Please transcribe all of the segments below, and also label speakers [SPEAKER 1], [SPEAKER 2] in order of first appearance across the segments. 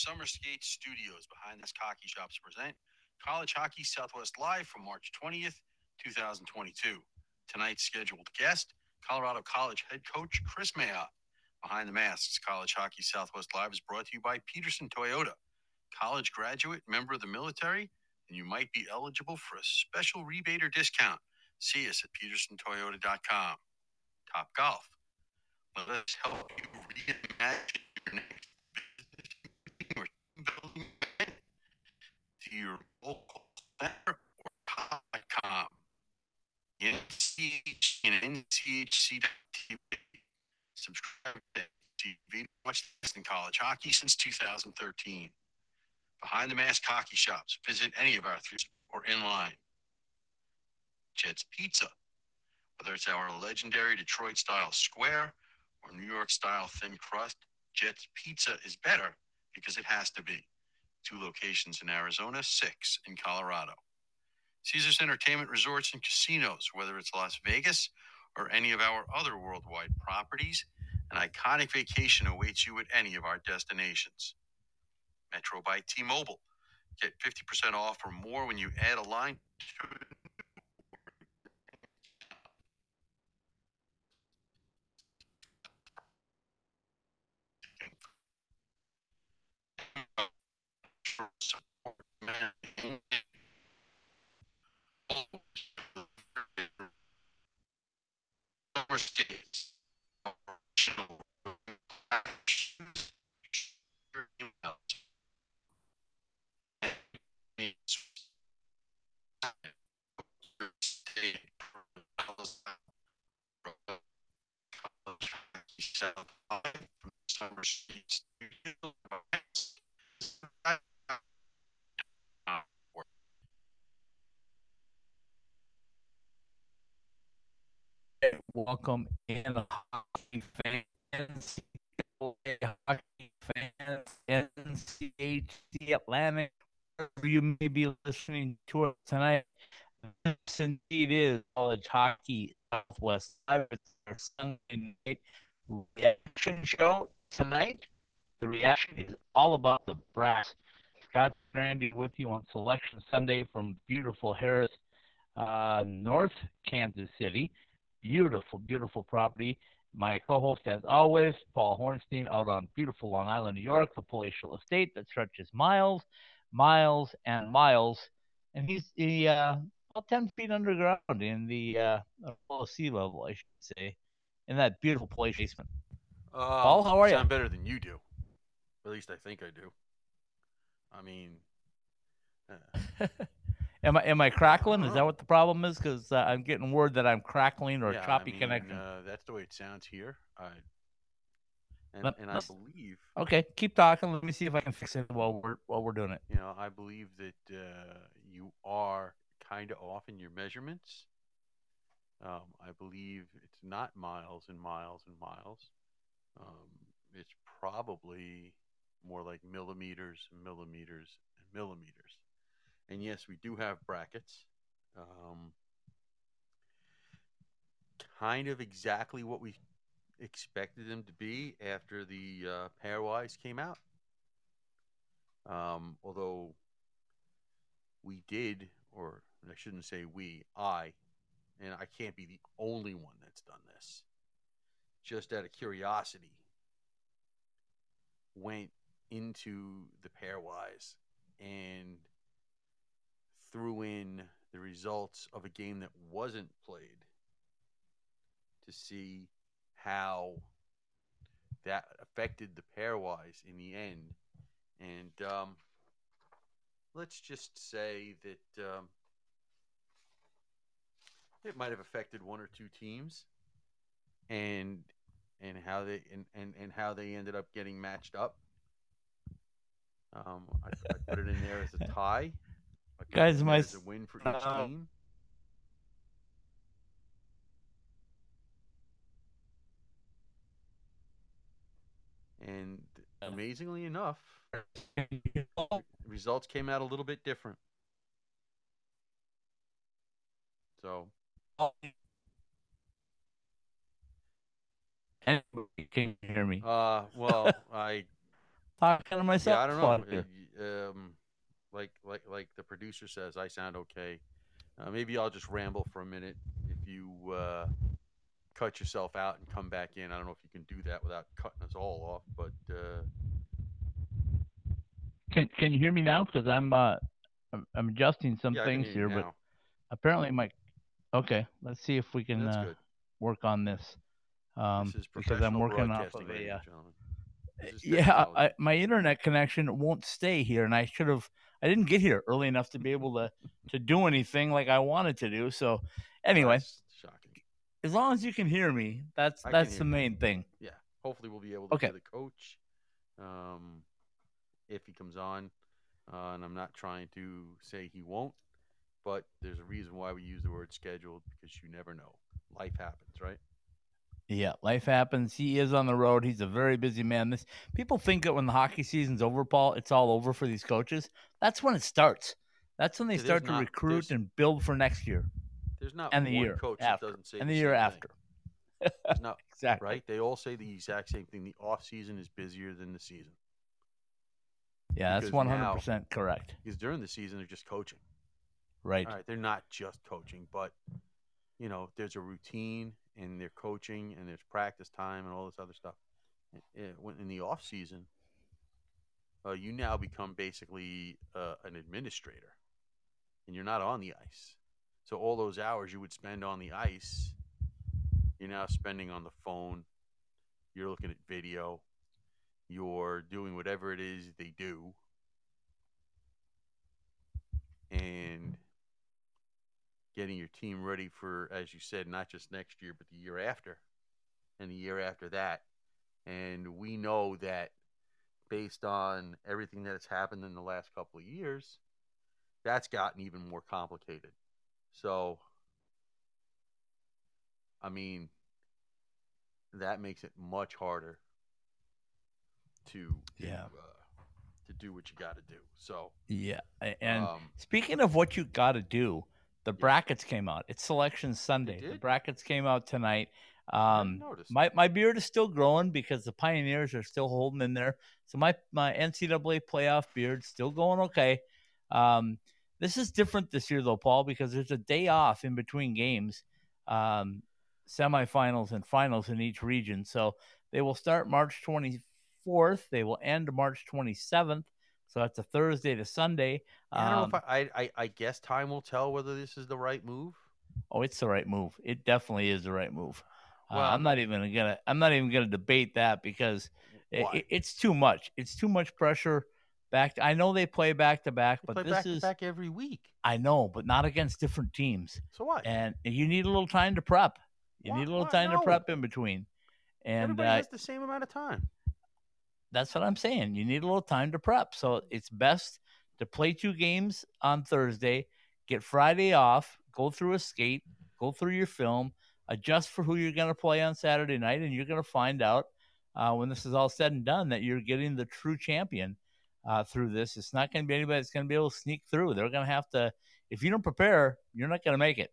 [SPEAKER 1] Summer Skate Studios behind this hockey shops present College Hockey Southwest Live from March 20th, 2022. Tonight's scheduled guest, Colorado College head coach Chris Mayotte. Behind the Masks College Hockey Southwest Live is brought to you by Peterson Toyota. College graduate, member of the military, and you might be eligible for a special rebate or discount. See us at petersontoyota.com. Top Golf. Let us help you reimagine your next business meeting or team building event to your local center or Top.com. NCH and NCHC.TV. Subscribe to TV. Watch in college hockey since 2013. Behind the mask hockey shops. Visit any of our three or in line. Jet's Pizza. Whether it's our legendary Detroit style square or New York style thin crust, Jet's Pizza is better because it has to be. Two locations in Arizona, six in Colorado. Caesars Entertainment Resorts and Casinos, whether it's Las Vegas or any of our other worldwide properties, an iconic vacation awaits you at any of our destinations. Metro by T Mobile. Get 50% off or more when you add a line to Summer
[SPEAKER 2] welcome in hockey fans, hockey fans, NCHC Atlantic, wherever you may be listening to it tonight. This indeed is College Hockey Southwest Live. It's our Sunday night reaction show tonight. The reaction is all about the brass. Scott Strandy with you on Selection Sunday from beautiful Harrah's, uh, North Kansas City beautiful, beautiful property. My co-host, as always, Paul Hornstein, out on beautiful Long Island, New York, the palatial estate that stretches miles, miles, and miles. And he's the uh, about ten feet underground in the uh, below sea level, I should say, in that beautiful place basement.
[SPEAKER 1] Uh,
[SPEAKER 2] Paul, how are you?
[SPEAKER 1] Sound better than you do. At least I think I do. I mean, uh,
[SPEAKER 2] Am I am I crackling? Is that what the problem is? Because uh, I'm getting word that I'm crackling or
[SPEAKER 1] yeah,
[SPEAKER 2] choppy
[SPEAKER 1] I mean,
[SPEAKER 2] connection.
[SPEAKER 1] Uh, that's the way it sounds here. I, and,
[SPEAKER 2] Let-
[SPEAKER 1] and I believe,
[SPEAKER 2] Okay, keep talking. Let me see if I can fix it while we're while we're doing it.
[SPEAKER 1] you know, I believe that uh, you are kind of off in your measurements. Um, I believe it's not miles and miles and miles. Um, it's probably more like millimeters and millimeters and millimeters. And yes, we do have brackets. Um, kind of exactly what we expected them to be after the uh, pairwise came out. Um, although we did, or I shouldn't say we, I, and I can't be the only one that's done this. Just out of curiosity, went into the pairwise and threw in the results of a game that wasn't played to see how that affected the pairwise in the end. And um, let's just say that um, it might have affected one or two teams, and and how they and, and, and how they ended up getting matched up. Um, I, I put it in there as a tie. I put it
[SPEAKER 2] Guys, my
[SPEAKER 1] a win for each
[SPEAKER 2] uh,
[SPEAKER 1] team. And amazingly enough, results came out a little bit different. So
[SPEAKER 2] can you hear me?
[SPEAKER 1] Uh, well, I
[SPEAKER 2] talking to myself.
[SPEAKER 1] Yeah, I don't know. Uh, Um, like like like the producer says, I sound okay. Uh, maybe I'll just ramble for a minute. If you uh, cut yourself out and come back in, I don't know if you can do that without cutting us all off. But uh,
[SPEAKER 2] Can Can you hear me now? Because I'm uh I'm, I'm adjusting some
[SPEAKER 1] yeah,
[SPEAKER 2] things here, but apparently my okay. Let's see if we can uh, work on this. Um,
[SPEAKER 1] this is
[SPEAKER 2] because I'm working off of a yeah. I, my internet connection won't stay here, and I should have. I didn't get here early enough to be able to to do anything like I wanted to do. So anyway,
[SPEAKER 1] That's shocking.
[SPEAKER 2] as long as you can hear me, that's
[SPEAKER 1] I
[SPEAKER 2] that's the
[SPEAKER 1] you.
[SPEAKER 2] main thing.
[SPEAKER 1] Yeah, hopefully we'll be able to
[SPEAKER 2] Okay.
[SPEAKER 1] hear the coach um, if he comes on. Uh, and I'm not trying to say he won't, but there's a reason why we use the word scheduled because you never know. Life happens, right?
[SPEAKER 2] Yeah, life happens. He is on the road. He's a very busy man. This people think that when the hockey season's over, Paul, it's all over for these coaches. That's when it starts. That's when they
[SPEAKER 1] Yeah,
[SPEAKER 2] start to
[SPEAKER 1] not-
[SPEAKER 2] recruit and build for next year
[SPEAKER 1] There's not
[SPEAKER 2] and the
[SPEAKER 1] one
[SPEAKER 2] year
[SPEAKER 1] coach
[SPEAKER 2] after,
[SPEAKER 1] that doesn't say
[SPEAKER 2] and
[SPEAKER 1] the
[SPEAKER 2] the year after.
[SPEAKER 1] Not
[SPEAKER 2] Exactly.
[SPEAKER 1] right. They all say the exact same thing. The off season is busier than the season
[SPEAKER 2] Yeah, that's one hundred percent correct.
[SPEAKER 1] because during the season they're just coaching.
[SPEAKER 2] Right.
[SPEAKER 1] All right, they're not just coaching, but you know, there's a routine and they're coaching and there's practice time and all this other stuff. Eh, When in the off season, uh, you now become basically uh, an administrator, and you're not on the ice. So all those hours you would spend on the ice, you're now spending on the phone. You're looking at video. You're doing whatever it is they do, and getting your team ready for, as you said, not just next year, but the year after, and the year after that. And we know that based on everything that has happened in the last couple of years, that's gotten even more complicated. So, I mean, that makes it much harder to, to,
[SPEAKER 2] Yeah.
[SPEAKER 1] uh, to do what you got to do. So,
[SPEAKER 2] Yeah. And
[SPEAKER 1] um,
[SPEAKER 2] speaking of what you got to do, the
[SPEAKER 1] Yeah.
[SPEAKER 2] brackets came out. It's selection Sunday. The brackets came out tonight. Um, my my beard is still growing because the Pioneers are still holding in there. So my my NCAA playoff beard's still going okay. Um, this is different this year though, Paul, because there's a day off in between games, um, semifinals and finals in each region. So they will start March 24th. They will end March 27th. So that's a Thursday to Sunday.
[SPEAKER 1] I don't know
[SPEAKER 2] Um,
[SPEAKER 1] if I, I, I, I guess time will tell whether this is the right move.
[SPEAKER 2] Oh, it's the right move. It definitely is the right move. Uh, I'm not even gonna. I'm not even gonna debate that because it, it- it's too much. It's too much pressure. Back. I know they play back to back, but this
[SPEAKER 1] back
[SPEAKER 2] is.
[SPEAKER 1] to back every week.
[SPEAKER 2] I know, but not against different teams.
[SPEAKER 1] So what?
[SPEAKER 2] And you need a little time to prep. You
[SPEAKER 1] Why-
[SPEAKER 2] need a little
[SPEAKER 1] why-
[SPEAKER 2] time
[SPEAKER 1] no.
[SPEAKER 2] to prep in between. And
[SPEAKER 1] Everybody
[SPEAKER 2] uh,
[SPEAKER 1] has the same amount of time.
[SPEAKER 2] That's what I'm saying. You need a little time to prep. So it's best to play two games on Thursday, get Friday off, go through a skate, go through your film, adjust for who you're going to play on Saturday night, and you're going to find out uh, when this is all said and done that you're getting the true champion uh, through this. It's not going to be anybody that's going to be able to sneak through. They're going to have to, if you don't prepare, you're not going to make it.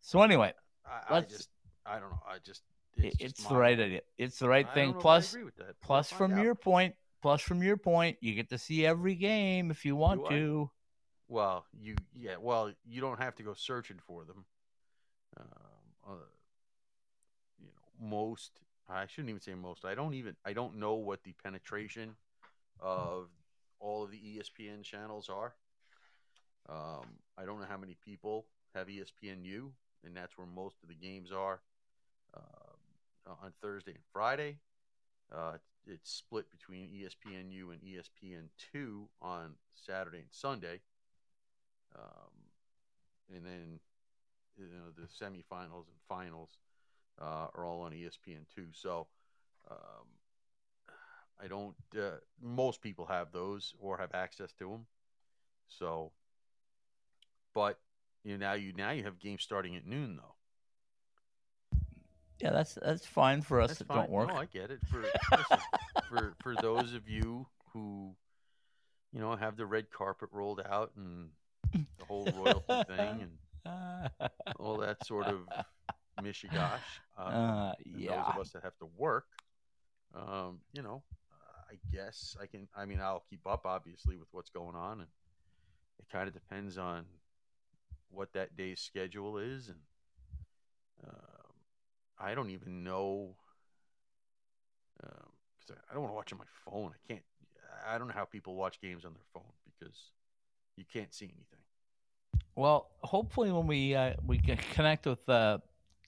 [SPEAKER 2] So anyway,
[SPEAKER 1] I, I just, I don't know. I just, it's,
[SPEAKER 2] it's, the right idea. It's the right
[SPEAKER 1] I
[SPEAKER 2] thing.
[SPEAKER 1] don't know if I
[SPEAKER 2] Plus,
[SPEAKER 1] agree with that, but we'll
[SPEAKER 2] plus from
[SPEAKER 1] out.
[SPEAKER 2] your point plus from your point you get to see every game if you want to
[SPEAKER 1] Well, you, yeah, well, you don't have to go searching for them. Um, uh, you know, most, I shouldn't even say most. I don't even, I don't know what the penetration of all of the ESPN channels are. Um, I don't know how many people have ESPNU, and that's where most of the games are uh, on Thursday and Friday. Uh, it's split between ESPNU and E ESPN2 on Saturday and Sunday. Um, and then, you know, the semifinals and finals uh, are all on ESPN2. So, um, I don't. Uh, most people have those or have access to them. So, but you know, now you now you have games starting at noon though.
[SPEAKER 2] Yeah that's that's fine for us
[SPEAKER 1] That's
[SPEAKER 2] that
[SPEAKER 1] fine.
[SPEAKER 2] don't work
[SPEAKER 1] No, I get it. For listen, for for those of you who, you know, have the red carpet rolled out and the whole royalty thing and all that sort of mishigash. Uh,
[SPEAKER 2] uh, yeah
[SPEAKER 1] those of us that have to work, um, you know, uh, I guess I can. I mean, I'll keep up obviously with what's going on, and it kind of depends on what that day's schedule is, and um, I don't even know because I, I don't want to watch on my phone. I can't. I don't know how people watch games on their phone because you can't see anything.
[SPEAKER 2] Well, hopefully, when we uh, we can connect with uh,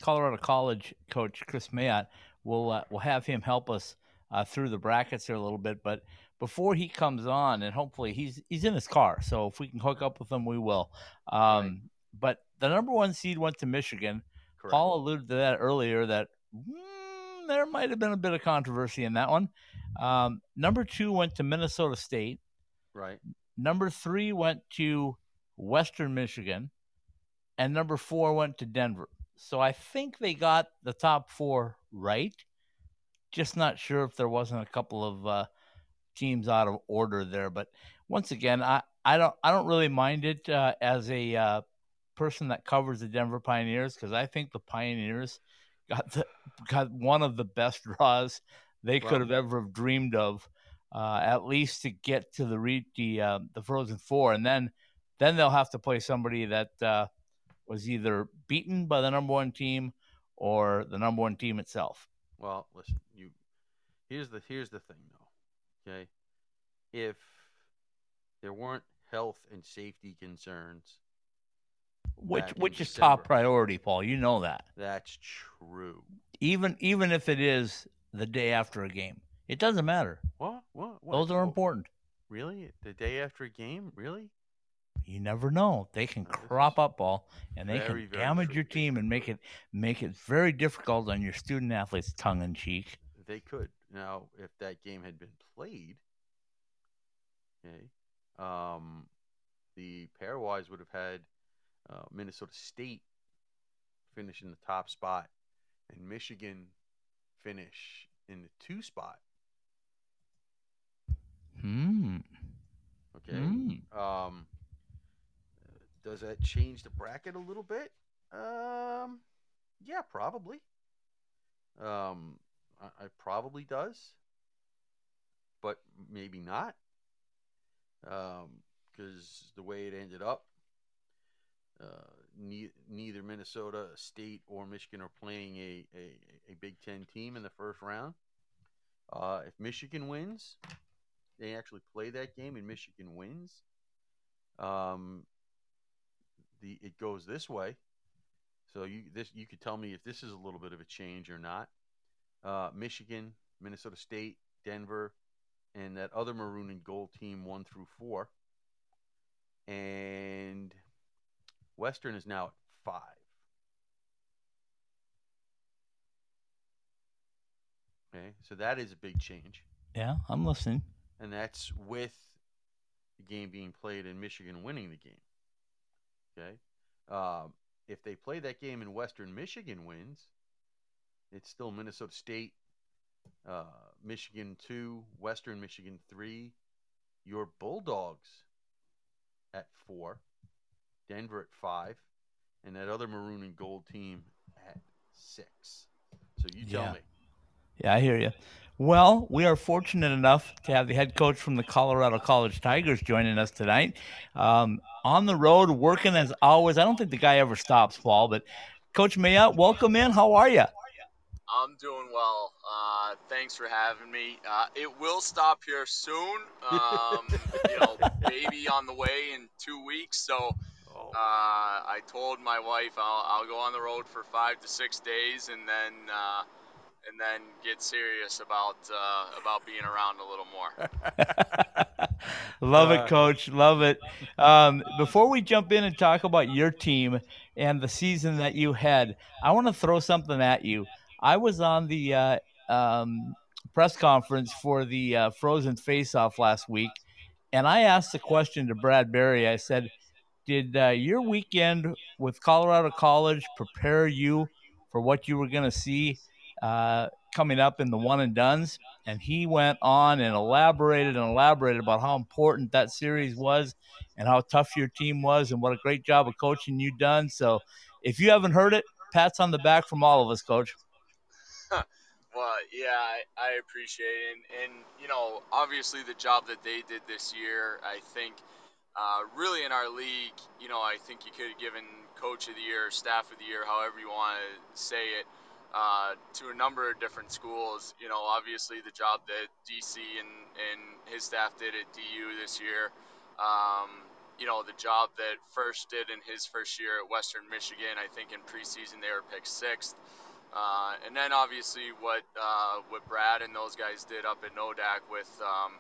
[SPEAKER 2] Colorado College coach Chris Mayotte, we'll uh, we'll have him help us uh, through the brackets here a little bit. But before he comes on, and hopefully he's he's in his car, so if we can hook up with him, we will. Um, right. But the number one seed went to Michigan. Correct. Paul alluded to that earlier. That mm, there might have been a bit of controversy in that one. Um, number two went to Minnesota State.
[SPEAKER 1] Right.
[SPEAKER 2] Number three went to Western Michigan, and number four went to Denver. So I think they got the top four right. Just not sure if there wasn't a couple of uh, teams out of order there. But once again, I, I don't I don't really mind it uh, as a uh, person that covers the Denver Pioneers because I think the Pioneers got the got one of the best draws they could have ever dreamed of, uh, at least to get to the re- the uh, the Frozen Four, and then then they'll have to play somebody that uh, was either beaten by the number one team or the number one team itself.
[SPEAKER 1] Well, listen, you here's the here's the thing though. Okay. If there weren't health and safety concerns
[SPEAKER 2] which which is top priority, Paul, you know that.
[SPEAKER 1] That's true.
[SPEAKER 2] Even even if it is the day after a game. It doesn't matter.
[SPEAKER 1] What? What? what?
[SPEAKER 2] Those are important.
[SPEAKER 1] Really? The day after a game? Really?
[SPEAKER 2] You never know. They can crop up ball and they very, can damage your team and make it make it very difficult on your student athletes tongue in cheek.
[SPEAKER 1] They could. Now, if that game had been played, okay, um, the pairwise would have had uh, Minnesota State finish in the top spot and Michigan finish in the two spot.
[SPEAKER 2] Hmm.
[SPEAKER 1] Okay. Hmm. Um, does that change the bracket a little bit? Um, yeah, probably. Um, I, I probably does, but maybe not. Um, because the way it ended up, ne- neither Minnesota State or Michigan are playing a, a, a Big Ten team in the first round. Uh, if Michigan wins, they actually play that game and Michigan wins. Um, the it goes this way. So you this you could tell me if this is a little bit of a change or not. Uh, Michigan, Minnesota State, Denver, and that other maroon and gold team one through four. And Western is now at five. Okay, so that is a big change.
[SPEAKER 2] Yeah, I'm listening.
[SPEAKER 1] And that's with the game being played and Michigan winning the game. Okay, um, if they play that game and Western Michigan wins, it's still Minnesota State, uh, Michigan two, Western Michigan three, your Bulldogs at four, Denver at five, and that other maroon and gold team at six. So you tell
[SPEAKER 2] yeah.
[SPEAKER 1] me.
[SPEAKER 2] Yeah, I hear you. Well, we are fortunate enough to have the head coach from the Colorado College Tigers joining us tonight. Um, on the road, working as always. I don't think the guy ever stops, Paul, but Coach Mayotte, welcome in. How are you?
[SPEAKER 3] I'm doing well. Uh, thanks for having me. Uh, it will stop here soon. Um, you know, baby on the way in two weeks. So uh, I told my wife I'll, I'll, go on the road for five to six days and then uh, and then get serious about uh, about being around a little more.
[SPEAKER 2] Love it, Coach. Love it. Um, before we jump in and talk about your team and the season that you had, I want to throw something at you. I was on the uh, um, press conference for the uh, Frozen Face Off last week, and I asked the question to Brad Berry. I said did uh, your weekend with Colorado College prepare you for what you were going to see uh, coming up in the one and duns? And he went on and elaborated and elaborated about how important that series was and how tough your team was and what a great job of coaching you done. So if you haven't heard it, pats on the back from all of us, coach.
[SPEAKER 3] Well, yeah, I, I appreciate it. And, and, you know, obviously the job that they did this year, I think, uh, really in our league, you know, I think you could have given coach of the year, staff of the year, however you want to say it, uh, to a number of different schools. You know, obviously the job that DC and, and his staff did at DU this year. Um, you know, the job that Fersch did in his first year at Western Michigan. I think in preseason they were picked sixth. Uh, and then obviously what uh, what Brad and those guys did up at Nodak with, um,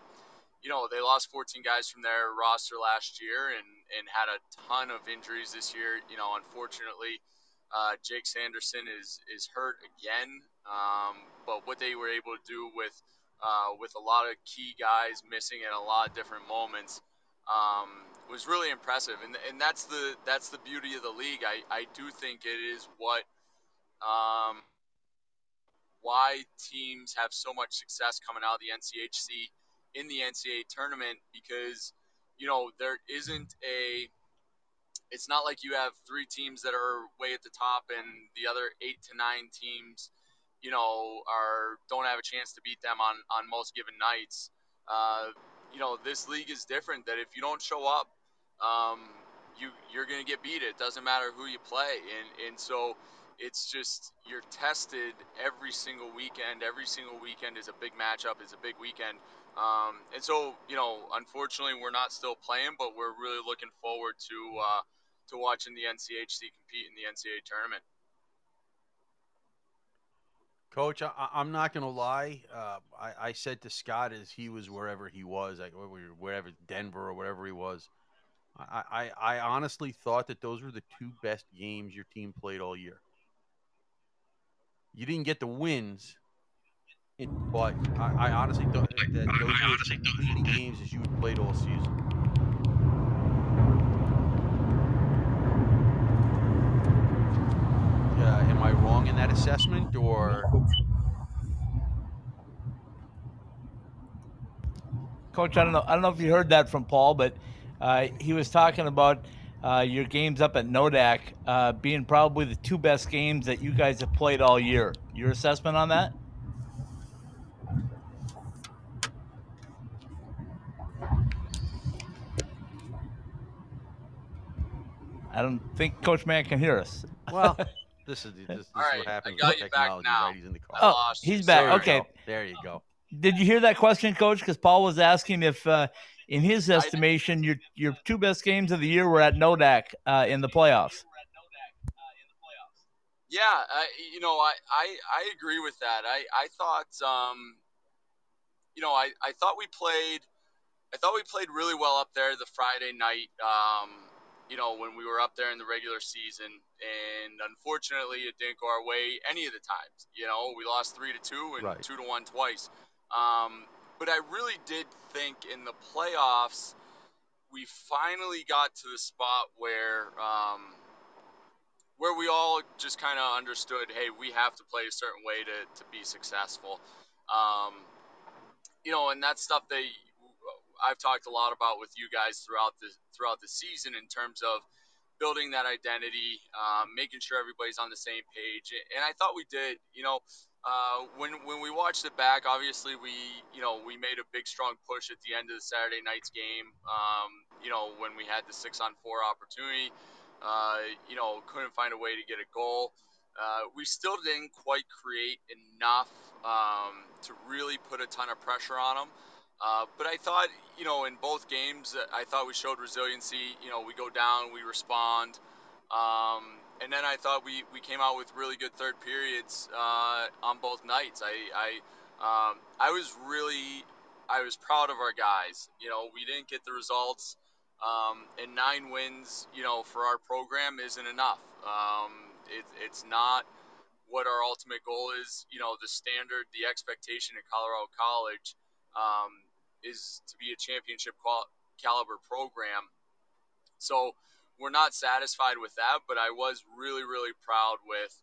[SPEAKER 3] you know, they lost 14 guys from their roster last year and, and had a ton of injuries this year. You know, unfortunately, uh, Jake Sanderson is is hurt again. Um, but what they were able to do with uh, with a lot of key guys missing at a lot of different moments um, was really impressive. And and that's the that's the beauty of the league. I, I do think it is what um, why teams have so much success coming out of the NCHC in the NCAA tournament because you know there isn't a it's not like you have three teams that are way at the top and the other eight to nine teams you know are don't have a chance to beat them on on most given nights uh, you know this league is different that if you don't show up um, you you're gonna get beat it doesn't matter who you play and and so it's just you're tested every single weekend. Every single weekend is a big matchup, is a big weekend. Um, and so, you know, unfortunately, we're not still playing, but we're really looking forward to uh, to watching the NCHC compete in the NCAA tournament.
[SPEAKER 1] Coach, I, am not going to lie. Uh, I, I, said to Scott as he was wherever he was, like wherever Denver or wherever he was. I, I, I honestly thought that those were the two best games your team played all year. You didn't get the wins, but I, I honestly thought that those were honestly leading games as you had played all season. Uh, am I wrong in that assessment, or?
[SPEAKER 2] Coach, I don't know. I don't know if you heard that from Paul, but uh, he was talking about uh, your games up at Nodak uh, being probably the two best games that you guys have played all year. Your assessment on that? I don't think Coach Man can hear us.
[SPEAKER 1] Well, this is this, this
[SPEAKER 3] All right,
[SPEAKER 1] is what happens
[SPEAKER 3] I got
[SPEAKER 1] with
[SPEAKER 3] you back now.
[SPEAKER 1] Right? He's in the car.
[SPEAKER 2] Oh, he's back.
[SPEAKER 1] There
[SPEAKER 2] Okay.
[SPEAKER 1] go. There you go.
[SPEAKER 2] Did you hear that question, Coach? Because Paul was asking if, uh, in his estimation, your your two best games of the year were at Nodak uh, in the playoffs.
[SPEAKER 3] Yeah, I, you know, I, I, I agree with that. I, I thought, um, you know, I, I thought we played, I thought we played really well up there the Friday night, um, you know, when we were up there in the regular season. And unfortunately, it didn't go our way any of the times. You know, we lost three to two and
[SPEAKER 1] Right.
[SPEAKER 3] two to one twice. Um, but I really did think in the playoffs, we finally got to the spot where, um, where we all just kind of understood, hey, we have to play a certain way to, to be successful. Um, you know, and that's stuff that I've talked a lot about with you guys throughout the throughout the season in terms of building that identity, um, making sure everybody's on the same page. And I thought we did. You know, uh, when when we watched it back, obviously we you know we made a big strong push at the end of the Saturday night's game. Um, you know, when we had the six on four opportunity. Uh, you know, couldn't find a way to get a goal. Uh, we still didn't quite create enough um, to really put a ton of pressure on them. Uh, but I thought, you know, in both games, uh, I thought we showed resiliency. You know, we go down, we respond. Um, and then I thought we, we came out with really good third periods uh, on both nights. I I, um, I was really I was proud of our guys. You know, we didn't get the results. Um, and nine wins, you know, for our program isn't enough. Um, it, it's not what our ultimate goal is. You know, the standard, the expectation at Colorado College um, is to be a championship qual- caliber program. So we're not satisfied with that, but I was really, really proud with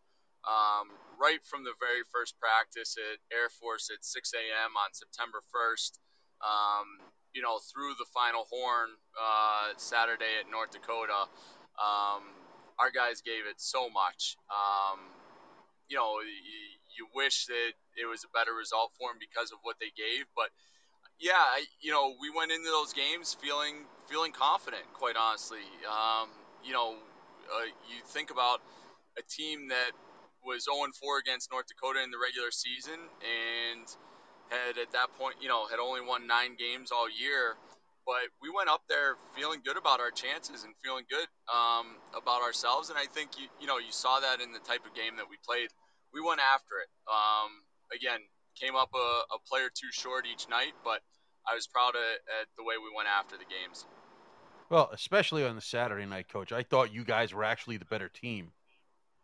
[SPEAKER 3] um, right from the very first practice at Air Force at 6 a.m. on September 1st. Um, you know, through the final horn uh, Saturday at North Dakota, um, our guys gave it so much. Um, you know, you, you wish that it was a better result for them because of what they gave. But yeah, you know, we went into those games feeling feeling confident. Quite honestly, um, you know, uh, you think about a team that was 0 4 against North Dakota in the regular season and had at that point, you know, had only won nine games all year. But we went up there feeling good about our chances and feeling good um, about ourselves. And I think you, you know, you saw that in the type of game that we played. We went after it. Um, again, came up a, a player too short each night, but I was proud of, at the way we went after the games.
[SPEAKER 1] Well, especially on the Saturday night, coach. I thought you guys were actually the better team.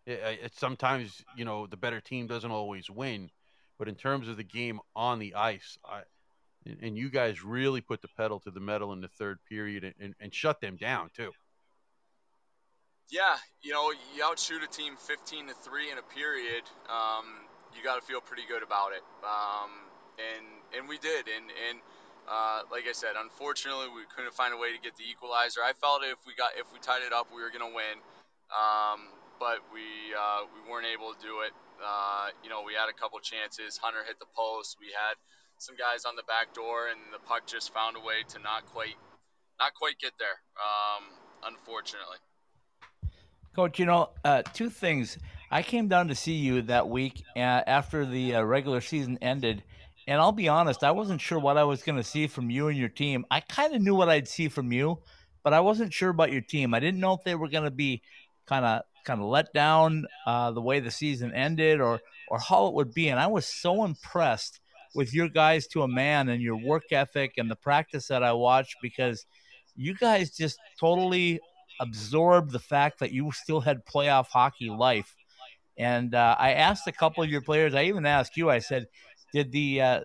[SPEAKER 1] It, it, sometimes, you know, the better team doesn't always win, but in terms of the game on the ice, I, and you guys really put the pedal to the metal in the third period and, and, and shut them down too.
[SPEAKER 3] Yeah, you know, you outshoot a team 15 to three in a period. Um, you got to feel pretty good about it. Um, and and we did. And and uh, like I said, unfortunately, we couldn't find a way to get the equalizer. I felt if we got if we tied it up, we were gonna win. Um, but we uh, we weren't able to do it. Uh, you know, we had a couple chances. Hunter hit the post. We had some guys on the back door, and the puck just found a way to not quite not quite get there. Um, unfortunately.
[SPEAKER 2] Coach, you know, uh, two things. I came down to see you that week uh, after the uh, regular season ended, and I'll be honest, I wasn't sure what I was going to see from you and your team. I kind of knew what I'd see from you, but I wasn't sure about your team. I didn't know if they were going to be kind of kind of let down uh, the way the season ended, or or how it would be. And I was so impressed with your guys to a man and your work ethic and the practice that I watched because you guys just totally absorbed the fact that you still had playoff hockey life and uh, I asked a couple of your players, I even asked you, I said, did the uh,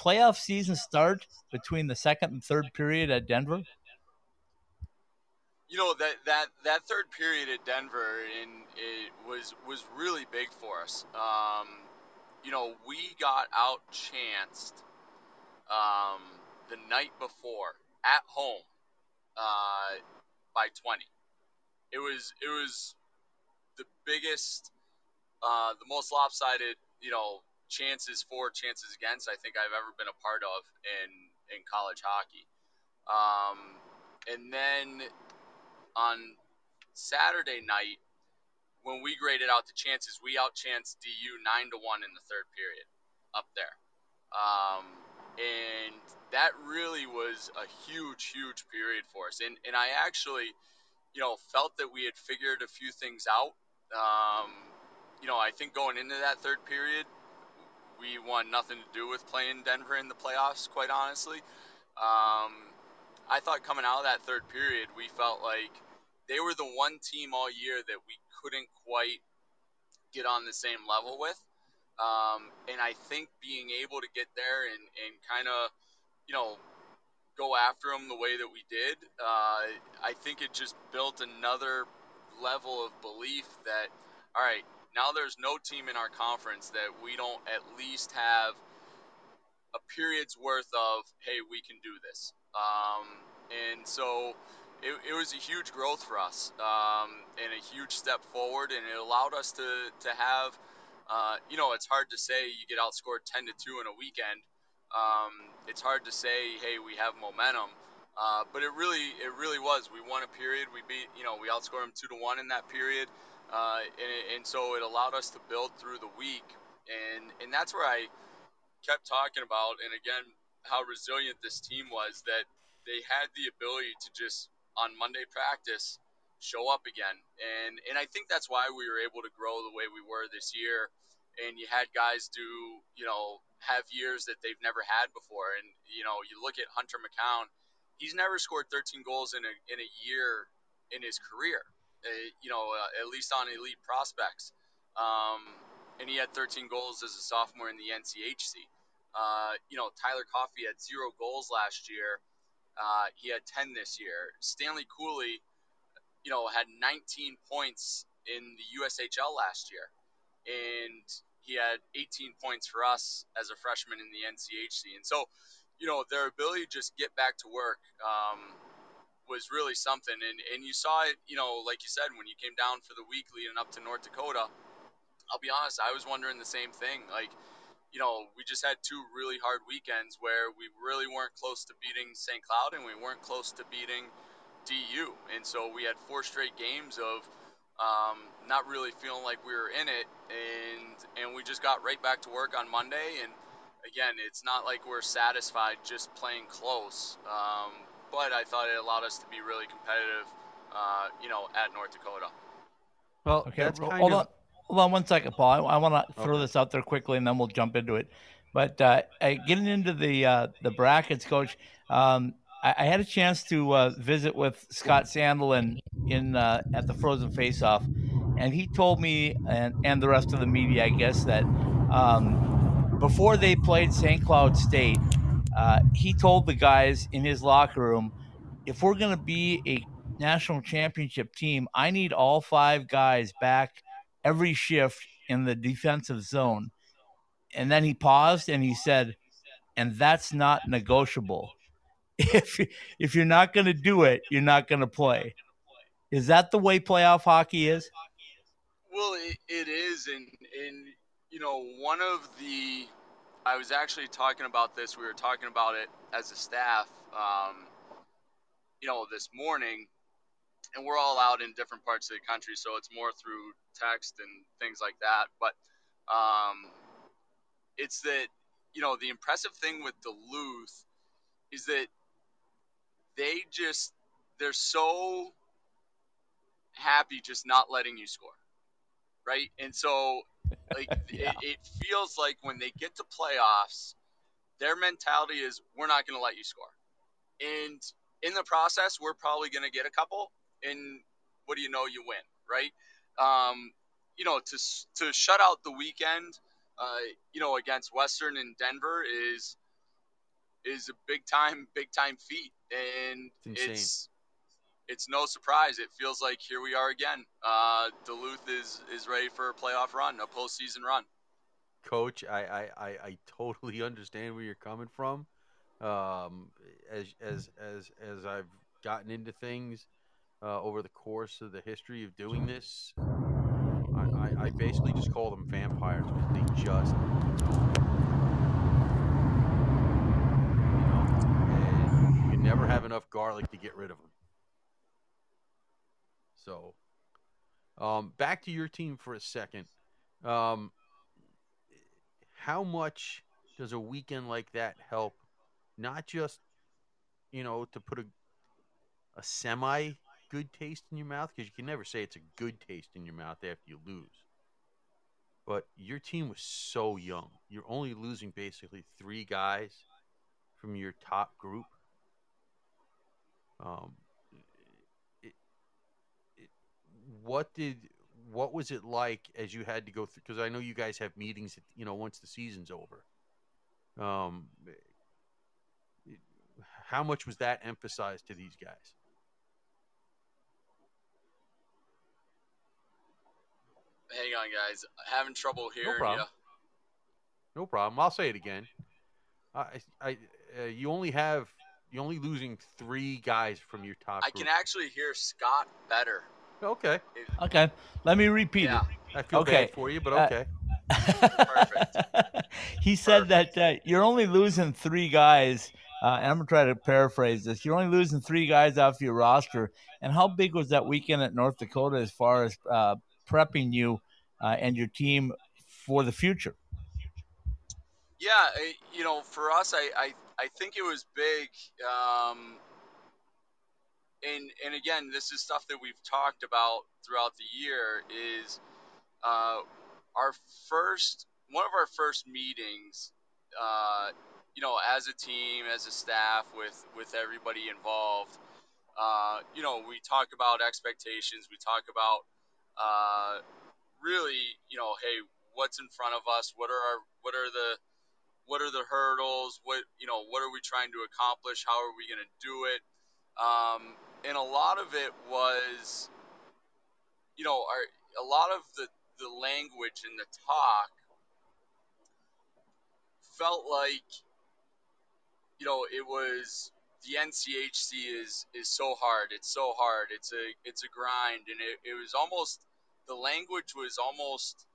[SPEAKER 2] playoff season start between the second and third period at Denver?
[SPEAKER 3] You know that that that third period at Denver in it was was really big for us. Um, you know, we got out chanced um, the night before at home uh, by 20. It was it was the biggest uh, the most lopsided, you know, chances for, chances against I think I've ever been a part of in in college hockey. Um, and then on Saturday night, when we graded out the chances, we outchanced DU nine to one in the third period, up there. Um, and that really was a huge, huge period for us. And and I actually, you know, felt that we had figured a few things out. Um, you know, I think going into that third period, we want nothing to do with playing Denver in the playoffs, quite honestly. Um, I thought coming out of that third period, we felt like they were the one team all year that we couldn't quite get on the same level with. Um, and I think being able to get there and, and kind of, you know, go after them the way that we did, uh, I think it just built another level of belief that, all right, now there's no team in our conference that we don't at least have a period's worth of, hey, we can do this. Um, and so it, it, was a huge growth for us um, and a huge step forward, and it allowed us to, to have, uh, you know, it's hard to say you get outscored 10 to 2 in a weekend. Um, it's hard to say, hey, we have momentum. Uh, but it really, it really was. We won a period. We beat, you know, we outscored them two to one in that period. Uh, and, and so it allowed us to build through the week. And, and that's where I kept talking about, and again, how resilient this team was that they had the ability to just, on Monday practice, show up again. And, and I think that's why we were able to grow the way we were this year. And you had guys do, you know, have years that they've never had before. And, you know, you look at Hunter McKown, he's never scored 13 goals in a, in a year in his career you know, uh, at least on elite prospects. Um, and he had 13 goals as a sophomore in the NCHC. Uh, you know, Tyler Coffey had zero goals last year. Uh, he had 10 this year. Stanley Cooley, you know, had 19 points in the USHL last year. And he had 18 points for us as a freshman in the NCHC. And so, you know, their ability to just get back to work. Um, was really something. And, and you saw it, you know, like you said, when you came down for the week leading up to North Dakota, I'll be honest, I was wondering the same thing. Like, you know, we just had two really hard weekends where we really weren't close to beating St. Cloud and we weren't close to beating DU. And so we had four straight games of um, not really feeling like we were in it. And, and we just got right back to work on Monday. And again, it's not like we're satisfied just playing close. Um, but I thought it allowed us to be really competitive, uh, you know, at North Dakota.
[SPEAKER 1] Well,
[SPEAKER 2] Okay,
[SPEAKER 1] that's
[SPEAKER 2] ro-
[SPEAKER 1] kind
[SPEAKER 2] hold
[SPEAKER 1] of
[SPEAKER 2] on, hold on one second, Paul. I, I want to throw
[SPEAKER 1] Okay.
[SPEAKER 2] this out there quickly, and then we'll jump into it. But uh, uh, getting into the uh, the brackets, Coach, um, I, I had a chance to uh, visit with Scott Sandelin in uh, at the Frozen Face Off, and he told me and, and the rest of the media, I guess, that um, before they played St. Cloud State, uh, he told the guys in his locker room, if we're going to be a national championship team, I need all five guys back every shift in the defensive zone. And then he paused and he said, and that's not negotiable. If if you're not going to do it, you're not going to play. Is that the way playoff hockey is?
[SPEAKER 3] Well, it, it is, and and you know, one of the, I was actually talking about this. We were talking about it as a staff, um, you know, this morning, and we're all out in different parts of the country, so it's more through text and things like that. But um, it's that you know the impressive thing with Duluth is that they just they're so happy just not letting you score right and so like
[SPEAKER 2] Yeah.
[SPEAKER 3] it, it feels like when they get to playoffs their mentality is we're not going to let you score. And in the process we're probably going to get a couple and what do you know you win right? Um, you know to to shut out the weekend uh, you know against western and denver is is a big time big time feat. And
[SPEAKER 1] It's
[SPEAKER 3] it's it's no surprise. It feels like here we are again. Uh, Duluth is is ready for a playoff run, a postseason run.
[SPEAKER 1] Coach, I, I, I, I totally understand where you're coming from. Um, as as as as I've gotten into things uh, over the course of the history of doing this, I, I, I basically just call them vampires because they just you know, you never have enough garlic to get rid of them. So, um, back to your team for a second. Um, how much does a weekend like that help? Not just, you know, to put a a semi good taste in your mouth because you can never say it's a good taste in your mouth after you lose. But your team was so young. You're only losing basically three guys from your top group. Um, it, it, what did what was it like as you had to go through? Because I know you guys have meetings, at, you know, once the season's over. Um, how much was that emphasized to these guys?
[SPEAKER 3] Hang on, guys. Having trouble here. you.
[SPEAKER 1] problem. No problem. I'll say it again. I, I, uh, you only have you're only losing three guys from your top.
[SPEAKER 3] I
[SPEAKER 1] group.
[SPEAKER 3] can actually hear Scott better.
[SPEAKER 1] Okay,
[SPEAKER 2] Okay, let me repeat
[SPEAKER 3] Yeah.
[SPEAKER 2] it.
[SPEAKER 1] I feel
[SPEAKER 2] Okay,
[SPEAKER 1] bad for you, but
[SPEAKER 2] uh,
[SPEAKER 1] okay.
[SPEAKER 2] he said that uh, you're only losing three guys, uh, and I'm gonna try to paraphrase this. You're only losing three guys off your roster. And how big was that weekend at North Dakota as far as uh, prepping you uh, and your team for the future?
[SPEAKER 3] Yeah, you know, for us, I, I, I think it was big. Um, and and again, this is stuff that we've talked about throughout the year. Is uh, our first one of our first meetings, uh, you know, as a team, as a staff, with with everybody involved. Uh, you know, we talk about expectations. We talk about uh, really, you know, hey, what's in front of us? What are our what are the what are the hurdles? What you know, what are we trying to accomplish? How are we going to do it? Um, and a lot of it was, you know, our a lot of the the language and the talk felt like, you know, it was the NCHC is is so hard. It's so hard. It's a it's a grind, and it, it was almost the language was almost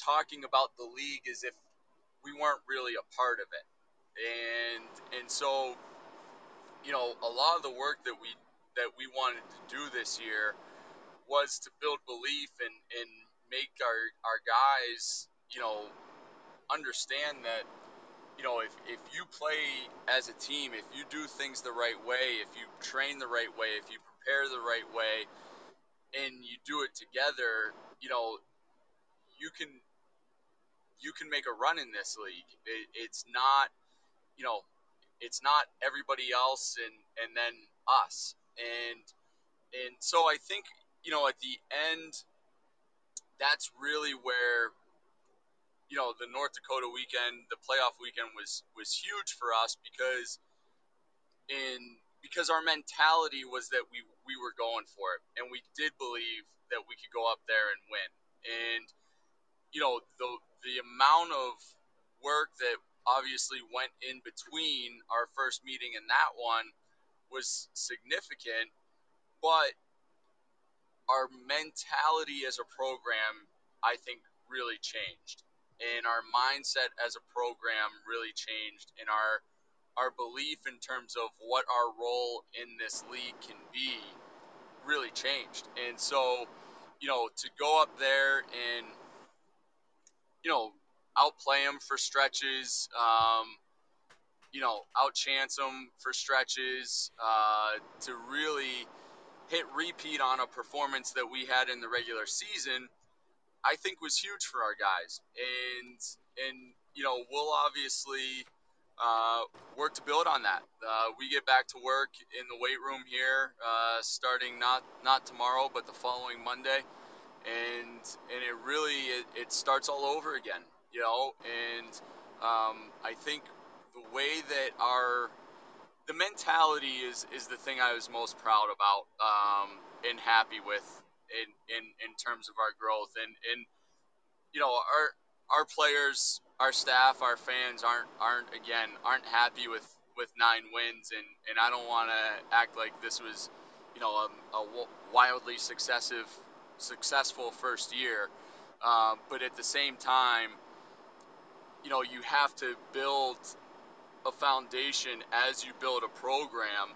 [SPEAKER 3] talking about the league as if we weren't really a part of it. And and so, you know, a lot of the work that we that we wanted to do this year was to build belief and, and make our, our guys, you know, understand that, you know, if, if you play as a team, if you do things the right way, if you train the right way, if you prepare the right way, and you do it together, you know, you can you can make a run in this league. It, it's not, you know, it's not everybody else and and then us. And and so I think you know at the end, that's really where you know the North Dakota weekend, the playoff weekend was was huge for us because in because our mentality was that we we were going for it and we did believe that we could go up there and win. And you know the the amount of work that obviously went in between our first meeting and that one was significant, but our mentality as a program, I think, really changed. And our mindset as a program really changed. And our our belief in terms of what our role in this league can be really changed. And so, you know, to go up there and, you know, outplay them for stretches, um, you know, outchance them for stretches, uh, to really hit repeat on a performance that we had in the regular season, I think was huge for our guys. And and you know, we'll obviously uh, work to build on that. Uh, we get back to work in the weight room here, uh, starting not not tomorrow, but the following Monday, and and it really it, it starts all over again, you know. And um, I think the way that our the mentality is is the thing I was most proud about um, and happy with in, in in terms of our growth and and you know our our players, our staff, our fans aren't aren't again aren't happy with with nine wins and and I don't want to act like this was you know a, a wildly successive successful first year, uh, but at the same time, you know you have to build a foundation as you build a program.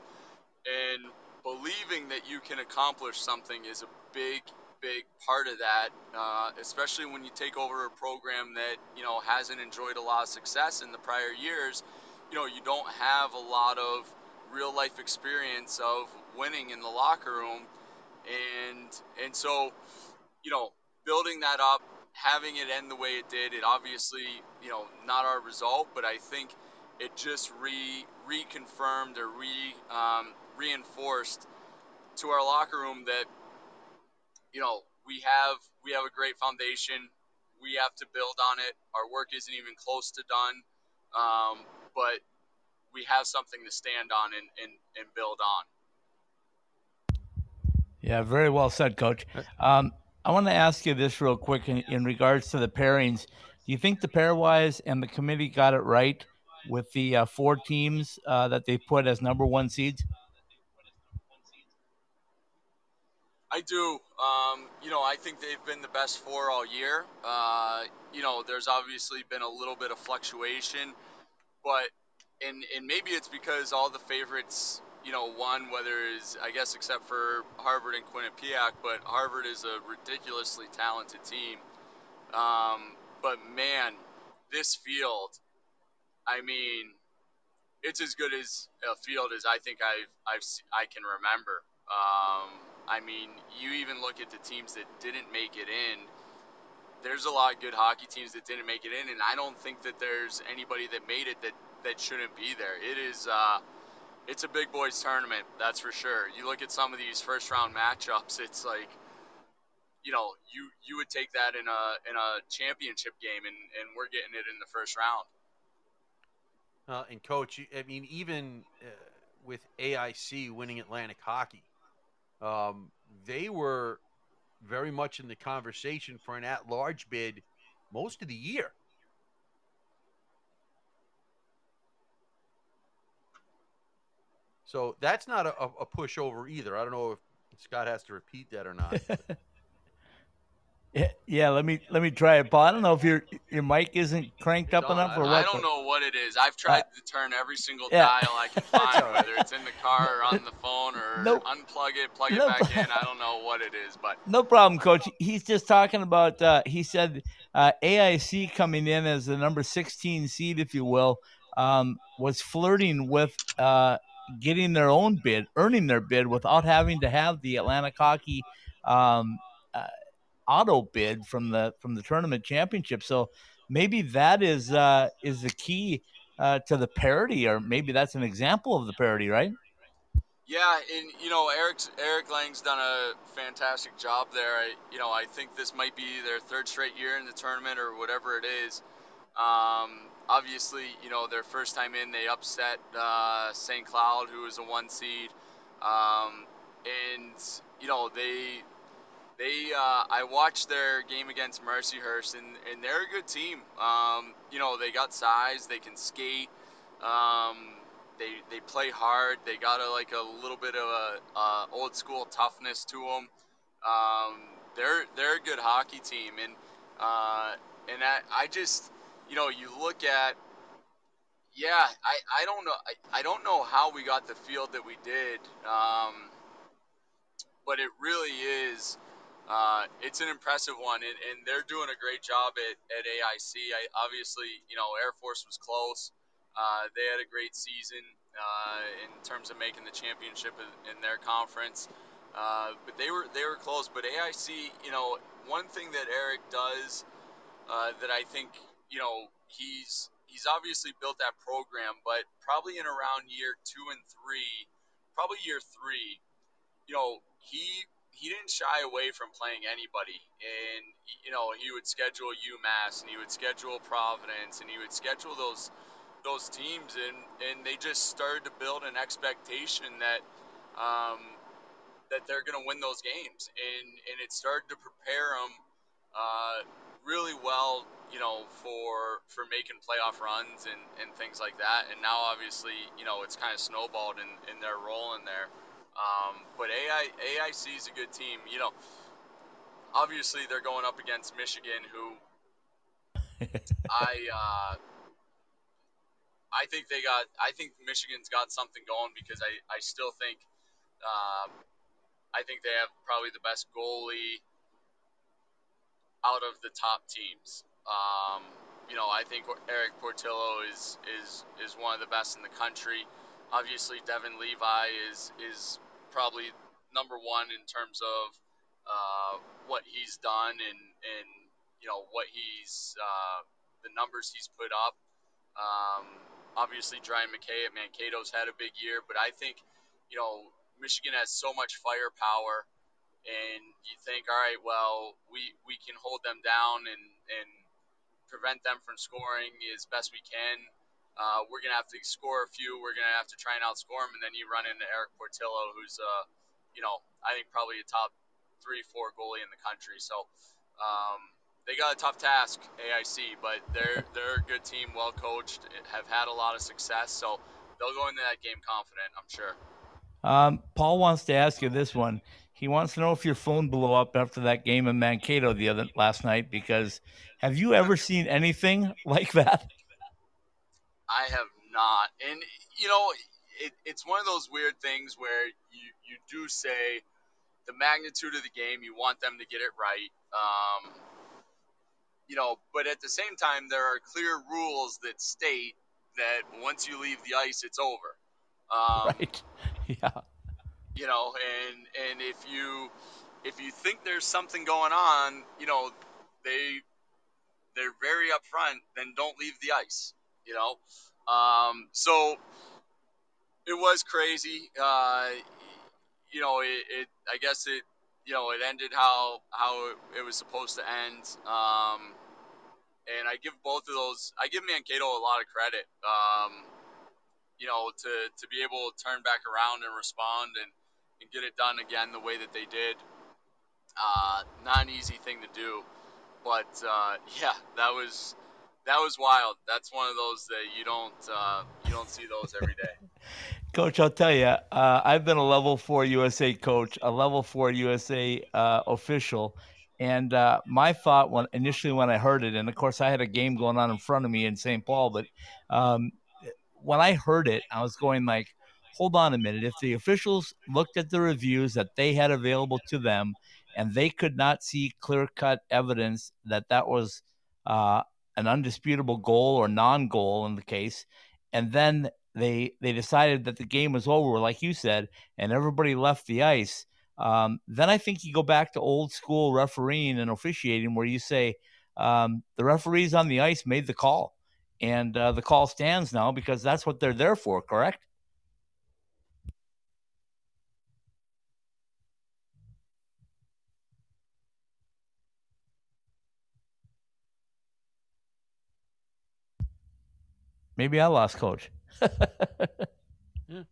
[SPEAKER 3] And believing that you can accomplish something is a big big part of that uh, especially when you take over a program that you know hasn't enjoyed a lot of success in the prior years. You know you don't have a lot of real life experience of winning in the locker room. And and so you know building that up having it end the way it did it obviously you know not our result but i think it just re reconfirmed or re um, reinforced to our locker room that you know we have we have a great foundation. We have to build on it. Our work isn't even close to done, um, but we have something to stand on and, and, and build on.
[SPEAKER 2] Yeah, very well said, Coach. Um, I want to ask you this real quick in, in regards to the pairings. Do you think the pairwise and the committee got it right with the uh, four teams uh, that they put as number one seeds?
[SPEAKER 3] I do. Um, you know, I think they've been the best four all year. Uh, you know, there's obviously been a little bit of fluctuation, but and and maybe it's because all the favorites, you know, one Whether is I guess except for Harvard and Quinnipiac, but Harvard is a ridiculously talented team. Um, but man, this field I mean, it's as good as a field as I think I've I've I can remember. Um, I mean, you even look at the teams that didn't make it in. There's a lot of good hockey teams that didn't make it in, and I don't think that there's anybody that made it that that shouldn't be there. It is. Uh, it's a big boys tournament, that's for sure. You look at some of these first round matchups, it's like, you know, you you would take that in a in a championship game, and and we're getting it in the first round.
[SPEAKER 1] Uh, and coach, I mean, even uh, with AIC winning Atlantic Hockey, um, they were very much in the conversation for an at-large bid most of the year. So that's not a, a pushover either. I don't know if Scott has to repeat that or not.
[SPEAKER 2] Yeah, yeah, let me let me try it, Paul. I don't know if your your mic isn't cranked
[SPEAKER 1] It's
[SPEAKER 2] up
[SPEAKER 1] on.
[SPEAKER 2] enough or
[SPEAKER 1] I-
[SPEAKER 2] what.
[SPEAKER 3] I don't
[SPEAKER 2] but-
[SPEAKER 3] know what it is. I've tried to turn every single
[SPEAKER 2] yeah.
[SPEAKER 3] dial I can find, whether it's in the car or on the phone or
[SPEAKER 2] Nope.
[SPEAKER 3] unplug it, plug it
[SPEAKER 2] Nope.
[SPEAKER 3] back in. I don't know what it is, but
[SPEAKER 2] No problem, Coach. He's just talking about. Uh, he said uh, AIC coming in as the number 16 seed, if you will, um, was flirting with uh, getting their own bid, earning their bid without having to have the Atlantic Hockey um, uh, auto bid from the from the tournament championship. So maybe that is uh, is the key uh, to the parity, or maybe that's an example of the parity, right?
[SPEAKER 3] Yeah, and you know Eric's Eric Lang's done a fantastic job there. I, you know, I think this might be their third straight year in the tournament or whatever it is. Um, obviously, you know their first time in, they upset uh, St. Cloud, who was a one seed, um, and you know they they uh, I watched their game against Mercyhurst, and, and they're a good team. Um, you know they got size, they can skate. Um, they they play hard. They got a like a little bit of a, uh old school toughness to them. Um, they're they're a good hockey team, and uh, and I, I just you know you look at yeah I, I don't know I, I don't know how we got the field that we did, um, but it really is. Uh, it's an impressive one, and, and they're doing a great job at, at AIC. I, obviously, you know, Air Force was close. Uh, they had a great season uh, in terms of making the championship in, in their conference, uh, but they were they were close. But AIC, you know, one thing that Eric does uh, that I think you know he's he's obviously built that program, but probably in around year two and three, probably year three, you know, he he didn't shy away from playing anybody, and you know he would schedule UMass and he would schedule Providence and he would schedule those those teams, and and they just started to build an expectation that um, that they're going to win those games, and and it started to prepare them uh, really well, you know, for for making playoff runs and and things like that, and now obviously you know it's kind of snowballed in in their role in there. Um, but AI, AIC is a good team. You know, obviously they're going up against Michigan, who I uh, I think they got. I think Michigan's got something going because I I still think um, I think they have probably the best goalie out of the top teams. Um, you know, I think Erik Portillo is is is one of the best in the country. Obviously, Devon Levi is is probably number one in terms of uh, what he's done and and you know what he's uh, the numbers he's put up. Um, obviously, Dryden McKay at Mankato's had a big year, but I think you know Michigan has so much firepower, and you think, all right, well, we we can hold them down and and prevent them from scoring as best we can. Uh, we're gonna have to score a few. We're gonna have to try and outscore them, and then you run into Erik Portillo, who's uh, you know, I think probably a top three, four goalie in the country. So um, they got a tough task, AIC, but they're they're a good team, well coached, have had a lot of success. So they'll go into that game confident, I'm sure.
[SPEAKER 2] Um, Paul wants to ask you this one. He wants to know if your phone blew up after that game in Mankato the other last night. Because have you ever seen anything like that?
[SPEAKER 3] I have not, and you know, it, it's one of those weird things where you you do say the magnitude of the game, you want them to get it right. Um, you know, but at the same time, there are clear rules that state that once you leave the ice, it's over. Um,
[SPEAKER 2] right. Yeah.
[SPEAKER 3] you know and and if you if you think there's something going on you know they they're very upfront then don't leave the ice you know? Um, so it was crazy. Uh, you know it, it i guess it you know it ended how how it, it was supposed to end. Um, and i give both of those i give mankato a lot of credit um, you know, to, to be able to turn back around and respond and, and get it done again the way that they did. Uh, not an easy thing to do, but uh, yeah, that was that was wild. That's one of those that you don't uh, you don't see those every day.
[SPEAKER 2] Coach, I'll tell you, uh, I've been a level four USA coach, a level four USA uh, official, And uh, my thought when initially when I heard it, and of course I had a game going on in front of me in St. Paul, but um, when I heard it, I was going like, hold on a minute. If the officials looked at the reviews that they had available to them, and they could not see clear cut evidence that that was uh, an undisputable goal or non goal in the case, and then they they decided that the game was over, like you said, and everybody left the ice. Um, then I think you go back to old school refereeing and officiating, where you say um, the referees on the ice made the call, and uh, the call stands now because that's what they're there for. Correct? Maybe I lost coach.
[SPEAKER 1] yeah.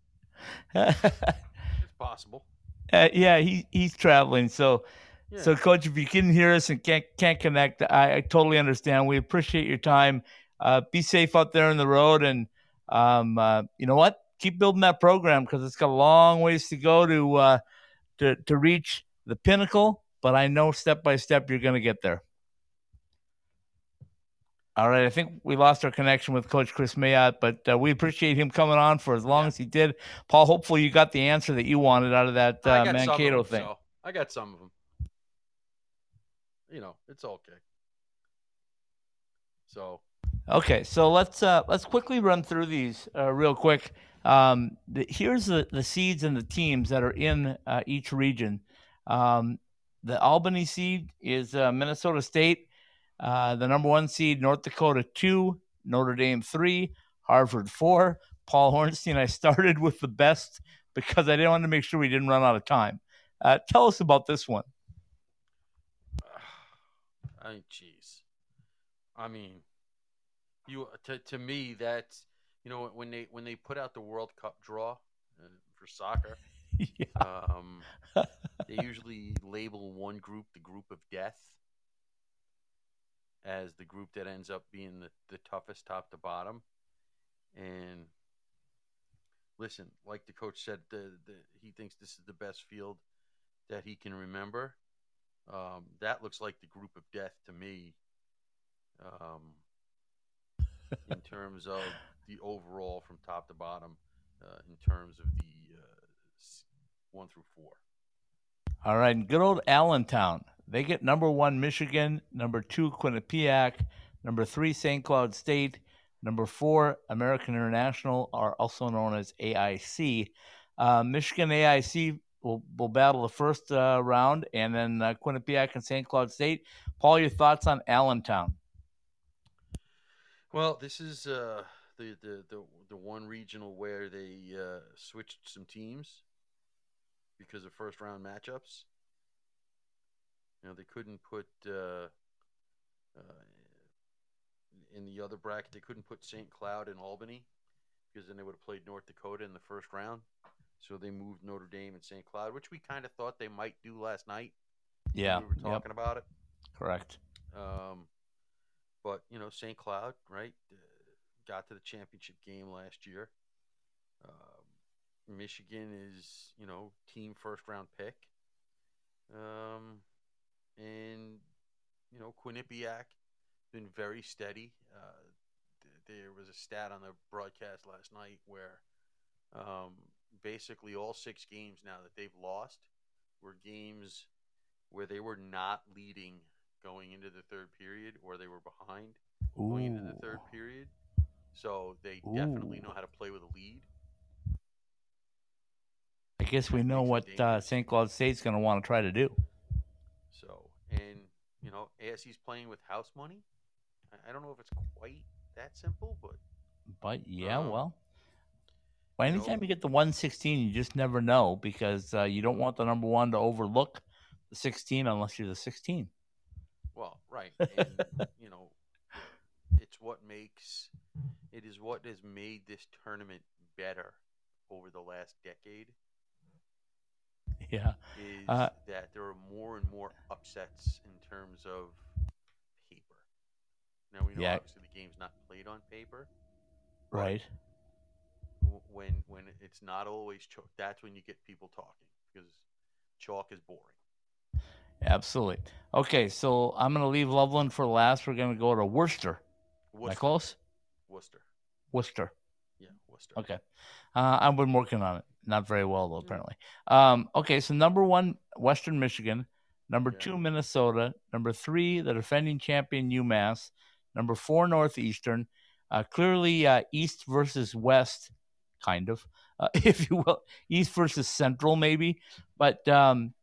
[SPEAKER 1] it's possible.
[SPEAKER 2] Uh, yeah, he he's traveling. So, yeah. so coach, if you can hear us and can't can't connect, I, I totally understand. We appreciate your time. Uh, be safe out there on the road, and um, uh, you know what? Keep building that program because it's got a long ways to go to uh, to to reach the pinnacle. But I know step by step you're going to get there. All right, I think we lost our connection with Coach Kris Mayotte, but uh, we appreciate him coming on for as long yeah. as he did. Paul, hopefully you got the answer that you wanted out of that uh, Mankato thing.
[SPEAKER 1] So. I got some of them. You know, it's okay. So.
[SPEAKER 2] Okay, so let's uh, let's quickly run through these uh, real quick. Um, the, here's the, the seeds and the teams that are in uh, each region. Um, the Albany seed is uh, Minnesota State. Uh, the number one seed, North Dakota two, Notre Dame three, Harvard four. Paul Hornstein, I started with the best because I didn't want to make sure we didn't run out of time. Uh, tell us about this one.
[SPEAKER 1] I jeez. I mean, you to to me that's you know when they when they put out the World Cup draw uh, for soccer, yeah. um, they usually label one group the group of death as the group that ends up being the, the toughest top to bottom. And listen, like the coach said, the, the he thinks this is the best field that he can remember. Um, that looks like the group of death to me. Um, in terms of the overall from top to bottom, uh, in terms of the uh, one through four.
[SPEAKER 2] All right, good old Allentown. They get number one Michigan, number two Quinnipiac, number three St. Cloud State, number four American International, are also known as AIC. Uh, Michigan AIC will, will battle the first uh, round, and then uh, Quinnipiac and St. Cloud State. Paul, your thoughts on Allentown?
[SPEAKER 1] Well, this is uh, the, the, the the one regional where they uh, switched some teams because of first round matchups. You know, they couldn't put uh, uh, in the other bracket. They couldn't put St. Cloud in Albany because then they would have played North Dakota in the first round. So they moved Notre Dame and St. Cloud, which we kind of thought they might do last night.
[SPEAKER 2] Yeah,
[SPEAKER 1] we were talking yep. about it.
[SPEAKER 2] Correct.
[SPEAKER 1] Um, but you know, St. Cloud, right, uh, got to the championship game last year. Um, Michigan is, you know, team first round pick. Um, and you know Quinnipiac been very steady. Uh, th- there was a stat on the broadcast last night where um, basically all six games now that they've lost were games where they were not leading going into the third period or they were behind Ooh. going into the third period. So they Ooh. definitely know how to play with a lead.
[SPEAKER 2] I guess we know what uh, St. Cloud State's going to want to try to do
[SPEAKER 1] you know ASC's playing with house money. I don't know if it's quite that simple, but
[SPEAKER 2] but yeah, um, well. By anytime you, know, you get the 116, you just never know because uh, you don't want the number one to overlook the 16 unless you're the 16.
[SPEAKER 1] Well, right. And, you know, it's what makes it is what has made this tournament better over the last decade
[SPEAKER 2] yeah.
[SPEAKER 1] is uh, that there are more and more upsets in terms of paper. Now we know yeah. obviously the game's not played on paper.
[SPEAKER 2] Right.
[SPEAKER 1] When when it's not always chalk, that's when you get people talking because chalk is boring.
[SPEAKER 2] Absolutely. Okay, so I'm going to leave Loveland for last. We're going to go to Worcester. Am I close?
[SPEAKER 1] Worcester.
[SPEAKER 2] Worcester.
[SPEAKER 1] Yeah, Worcester.
[SPEAKER 2] Okay. Uh, I've been working on it. Not very well, though, apparently. Um, okay, so number one, Western Michigan. Number
[SPEAKER 1] Yeah.
[SPEAKER 2] two, Minnesota. Number three, the defending champion, UMass. Number four, Northeastern. Uh, clearly, uh, East versus West, kind of, uh, if you will. East versus Central, maybe. But um,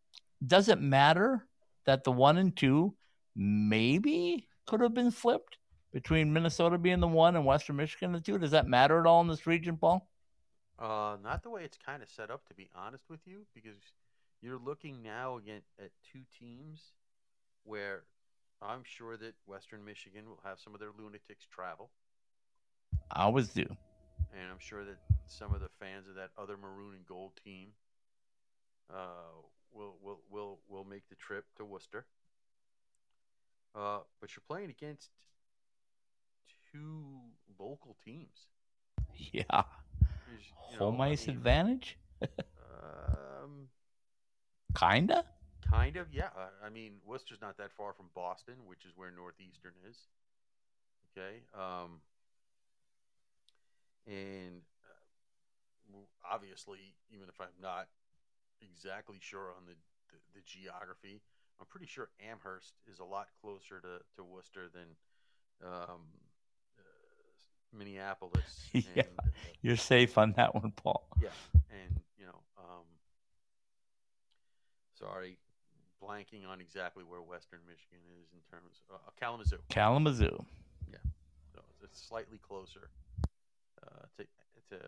[SPEAKER 2] does it matter that the one and two maybe could have been flipped between Minnesota being the one and Western Michigan the two? Does that matter at all in this region, Paul?
[SPEAKER 1] Uh, not the way it's kind of set up, to be honest with you, because you're looking now again at two teams where I'm sure that Western Michigan will have some of their lunatics travel,
[SPEAKER 2] I always do.
[SPEAKER 1] and I'm sure that some of the fans of that other maroon and gold team uh, will will will will make the trip to Worcester. Uh, but you're playing against two local teams.
[SPEAKER 2] Yeah. Home
[SPEAKER 1] I
[SPEAKER 2] ice
[SPEAKER 1] mean,
[SPEAKER 2] advantage?
[SPEAKER 1] Um,
[SPEAKER 2] Kinda?
[SPEAKER 1] Kind of, yeah. I mean, Worcester's not that far from Boston, which is where Northeastern is. Okay, um, and uh, obviously, even if I'm not exactly sure on the, the the geography, I'm pretty sure Amherst is a lot closer to to Worcester than um, Minneapolis.
[SPEAKER 2] Yeah.
[SPEAKER 1] and, uh,
[SPEAKER 2] You're safe on that one, Paul.
[SPEAKER 1] yeah, and you know, um, sorry, blanking on exactly where Western Michigan is in terms of uh, Kalamazoo.
[SPEAKER 2] Kalamazoo.
[SPEAKER 1] Yeah, so it's slightly closer uh, to to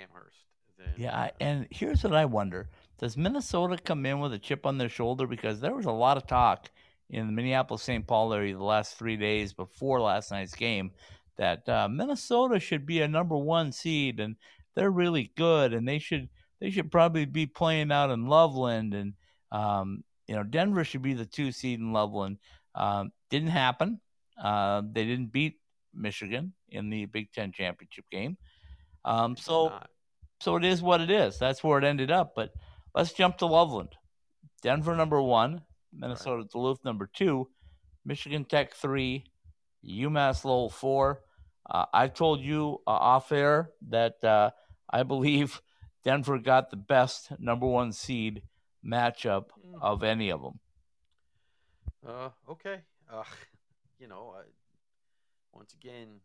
[SPEAKER 1] Amherst than.
[SPEAKER 2] Yeah, I,
[SPEAKER 1] uh,
[SPEAKER 2] and here's what I wonder: Does Minnesota come in with a chip on their shoulder? Because there was a lot of talk in the Minneapolis-St. Paul area the last three days before last night's game that uh, Minnesota should be a number one seed, and they're really good, and they should they should probably be playing out in Loveland, and um, you know Denver should be the two seed in Loveland. Um, didn't happen. Uh, they didn't beat Michigan in the Big Ten championship game. Um, so
[SPEAKER 1] not.
[SPEAKER 2] so it is what it is. That's where it ended up. But let's jump to Loveland. Denver number one, Minnesota Duluth number two, Michigan Tech three, UMass Lowell four. Uh, I've told you uh, off air that uh, I believe Denver got the best number one seed matchup
[SPEAKER 1] Mm.
[SPEAKER 2] of any of them.
[SPEAKER 1] Uh, okay. Uh, you know, I, once again,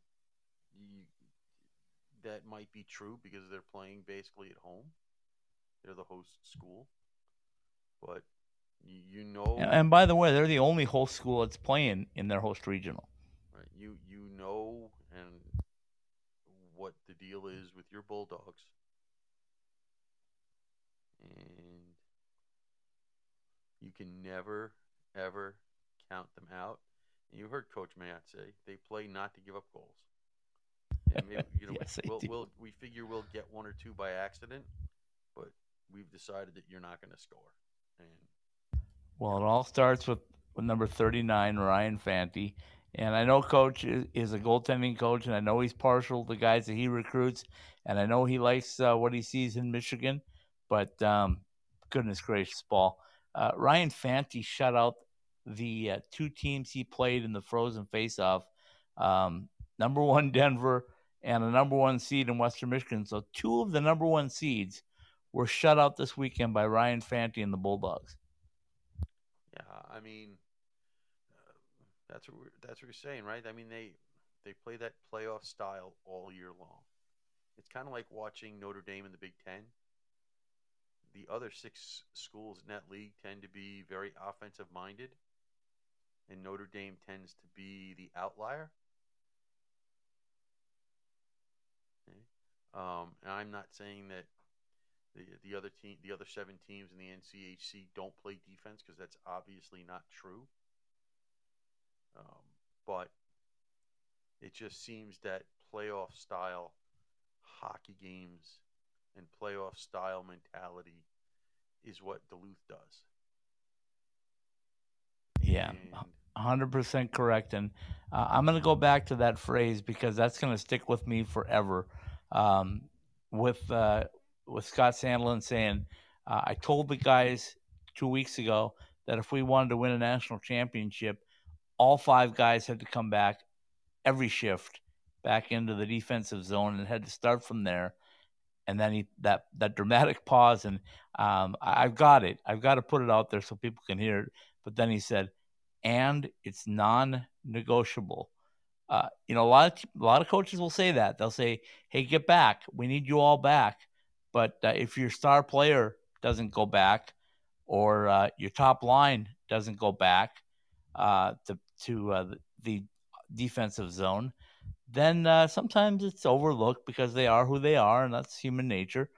[SPEAKER 1] you, that might be true because they're playing basically at home. They're the host school, but you, you know,
[SPEAKER 2] And, and by the way, they're the only host school that's playing in their host regional.
[SPEAKER 1] Right, you you know, and what the deal is with your Bulldogs, and you can never ever count them out. And you heard Coach Matt say they play not to give up goals. And maybe you know
[SPEAKER 2] Yes,
[SPEAKER 1] we'll, we'll we figure we'll get one or two by accident, but we've decided that you're not going to score. And
[SPEAKER 2] Well, it all starts with, with number 39, Ryan Fanti. And I know Coach is, a goaltending coach, and I know he's partial to guys that he recruits, and I know he likes uh, what he sees in Michigan. But um, goodness gracious, Paul. Uh, Ryan Fanti shut out the uh, two teams he played in the Frozen Faceoff um, number one, Denver, and a number one seed in Western Michigan. So two of the number one seeds were shut out this weekend by Ryan Fanti and the Bulldogs.
[SPEAKER 1] Yeah, I mean, that's what we're, that's what we're saying, right? I mean, they they play that playoff style all year long. It's kind of like watching Notre Dame in the Big Ten. The other six schools in that league tend to be very offensive minded, and Notre Dame tends to be the outlier. Okay. Um, and I'm not saying that the the other team, the other seven teams in the NCHC don't play defense because that's obviously not true. Um, but it just seems that playoff style hockey games and playoff style mentality is what Duluth does.
[SPEAKER 2] Yeah, 100% correct. And uh, I'm going to go back to that phrase because that's going to stick with me forever. Um, with uh, with Scott Sandelin saying, uh, I told the guys two weeks ago that if we wanted to win a national championship, all five guys had to come back every shift back into the defensive zone and had to start from there. And then he that that dramatic pause and um, I've got it. I've got to put it out there so people can hear it. But then he said, and it's non-negotiable. Uh, you know, a lot of a lot of coaches will say that. They'll say, "Hey, get back. We need you all back." But uh, if your star player doesn't go back, or uh, your top line doesn't go back uh, to uh, the defensive zone, then uh, sometimes it's overlooked because they are who they are, and that's human nature.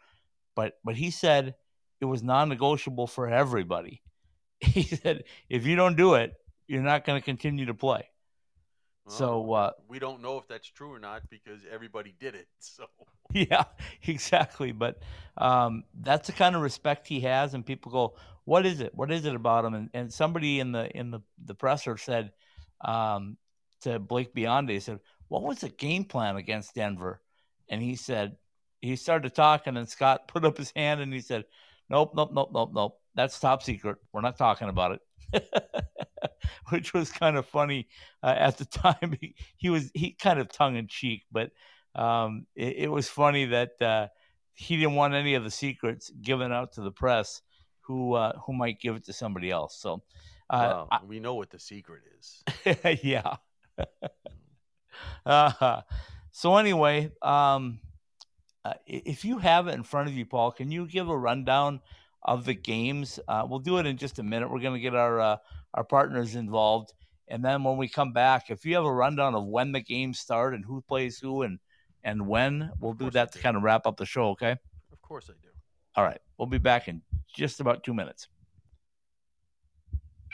[SPEAKER 2] But but he said it was non-negotiable for everybody. He said if you don't do it, you're not going to continue to play.
[SPEAKER 1] Well,
[SPEAKER 2] So uh,
[SPEAKER 1] we don't know if that's true or not because everybody did it. So
[SPEAKER 2] yeah, exactly. But um, that's the kind of respect he has, and people go, "What is it? What is it about him?" And, and somebody in the in the the presser said um, to Blake Biondi, he said, "What was the game plan against Denver?" And he said he started talking, and Scott put up his hand and he said, "Nope, nope, nope, nope, nope. That's top secret. We're not talking about it." Which was kind of funny uh, at the time. He, he was he kind of tongue in cheek, but um, it, it, was funny that uh, he didn't want any of the secrets given out to the press, who uh, who might give it to somebody else. So,
[SPEAKER 1] well, I, we know what the secret is.
[SPEAKER 2] yeah. uh, so anyway, um, uh, if you have it in front of you, Paul, can you give a rundown of the games? Uh, we'll do it in just a minute. We're going to get our uh, our partners involved. And then when we come back, if you have a rundown of when the games start and who plays who and and when, we'll do that to kind of wrap up the show, okay?
[SPEAKER 1] Of course I do.
[SPEAKER 2] All right. We'll be back in just about two minutes.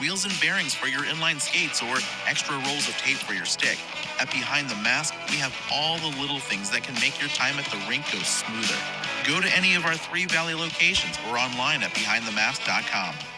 [SPEAKER 4] wheels and bearings for your inline skates, or extra rolls of tape for your stick, at Behind the Mask, we have all the little things that can make your time at the rink go smoother. Go to any of our three Valley locations or online at behindthemask.com.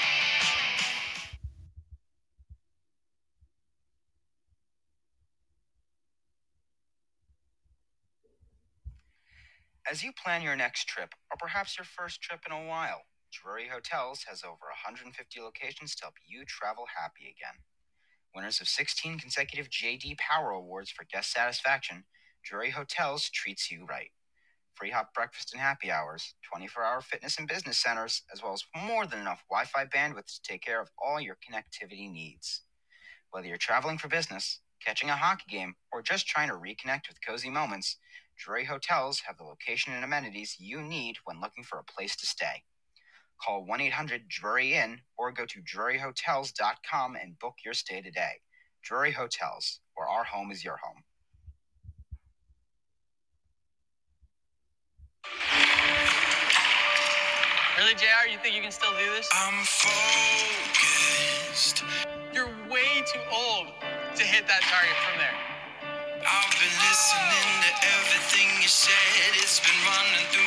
[SPEAKER 5] As you plan your next trip, or perhaps your first trip in a while, Drury Hotels has over 150 locations to help you travel happy again. Winners of 16 consecutive JD Power Awards for guest satisfaction, Drury Hotels treats you right. Free hot breakfast and happy hours, 24 hour fitness and business centers, as well as more than enough Wi Fi bandwidth to take care of all your connectivity needs. Whether you're traveling for business, catching a hockey game, or just trying to reconnect with cozy moments, Drury Hotels have the location and amenities you need when looking for a place to stay. Call 1 800 Drury Inn or go to druryhotels.com and book your stay today. Drury Hotels, where our home is your home.
[SPEAKER 6] Really, JR? You think you can still do this?
[SPEAKER 7] I'm focused.
[SPEAKER 6] You're way too old to hit that target from there.
[SPEAKER 7] It's been running through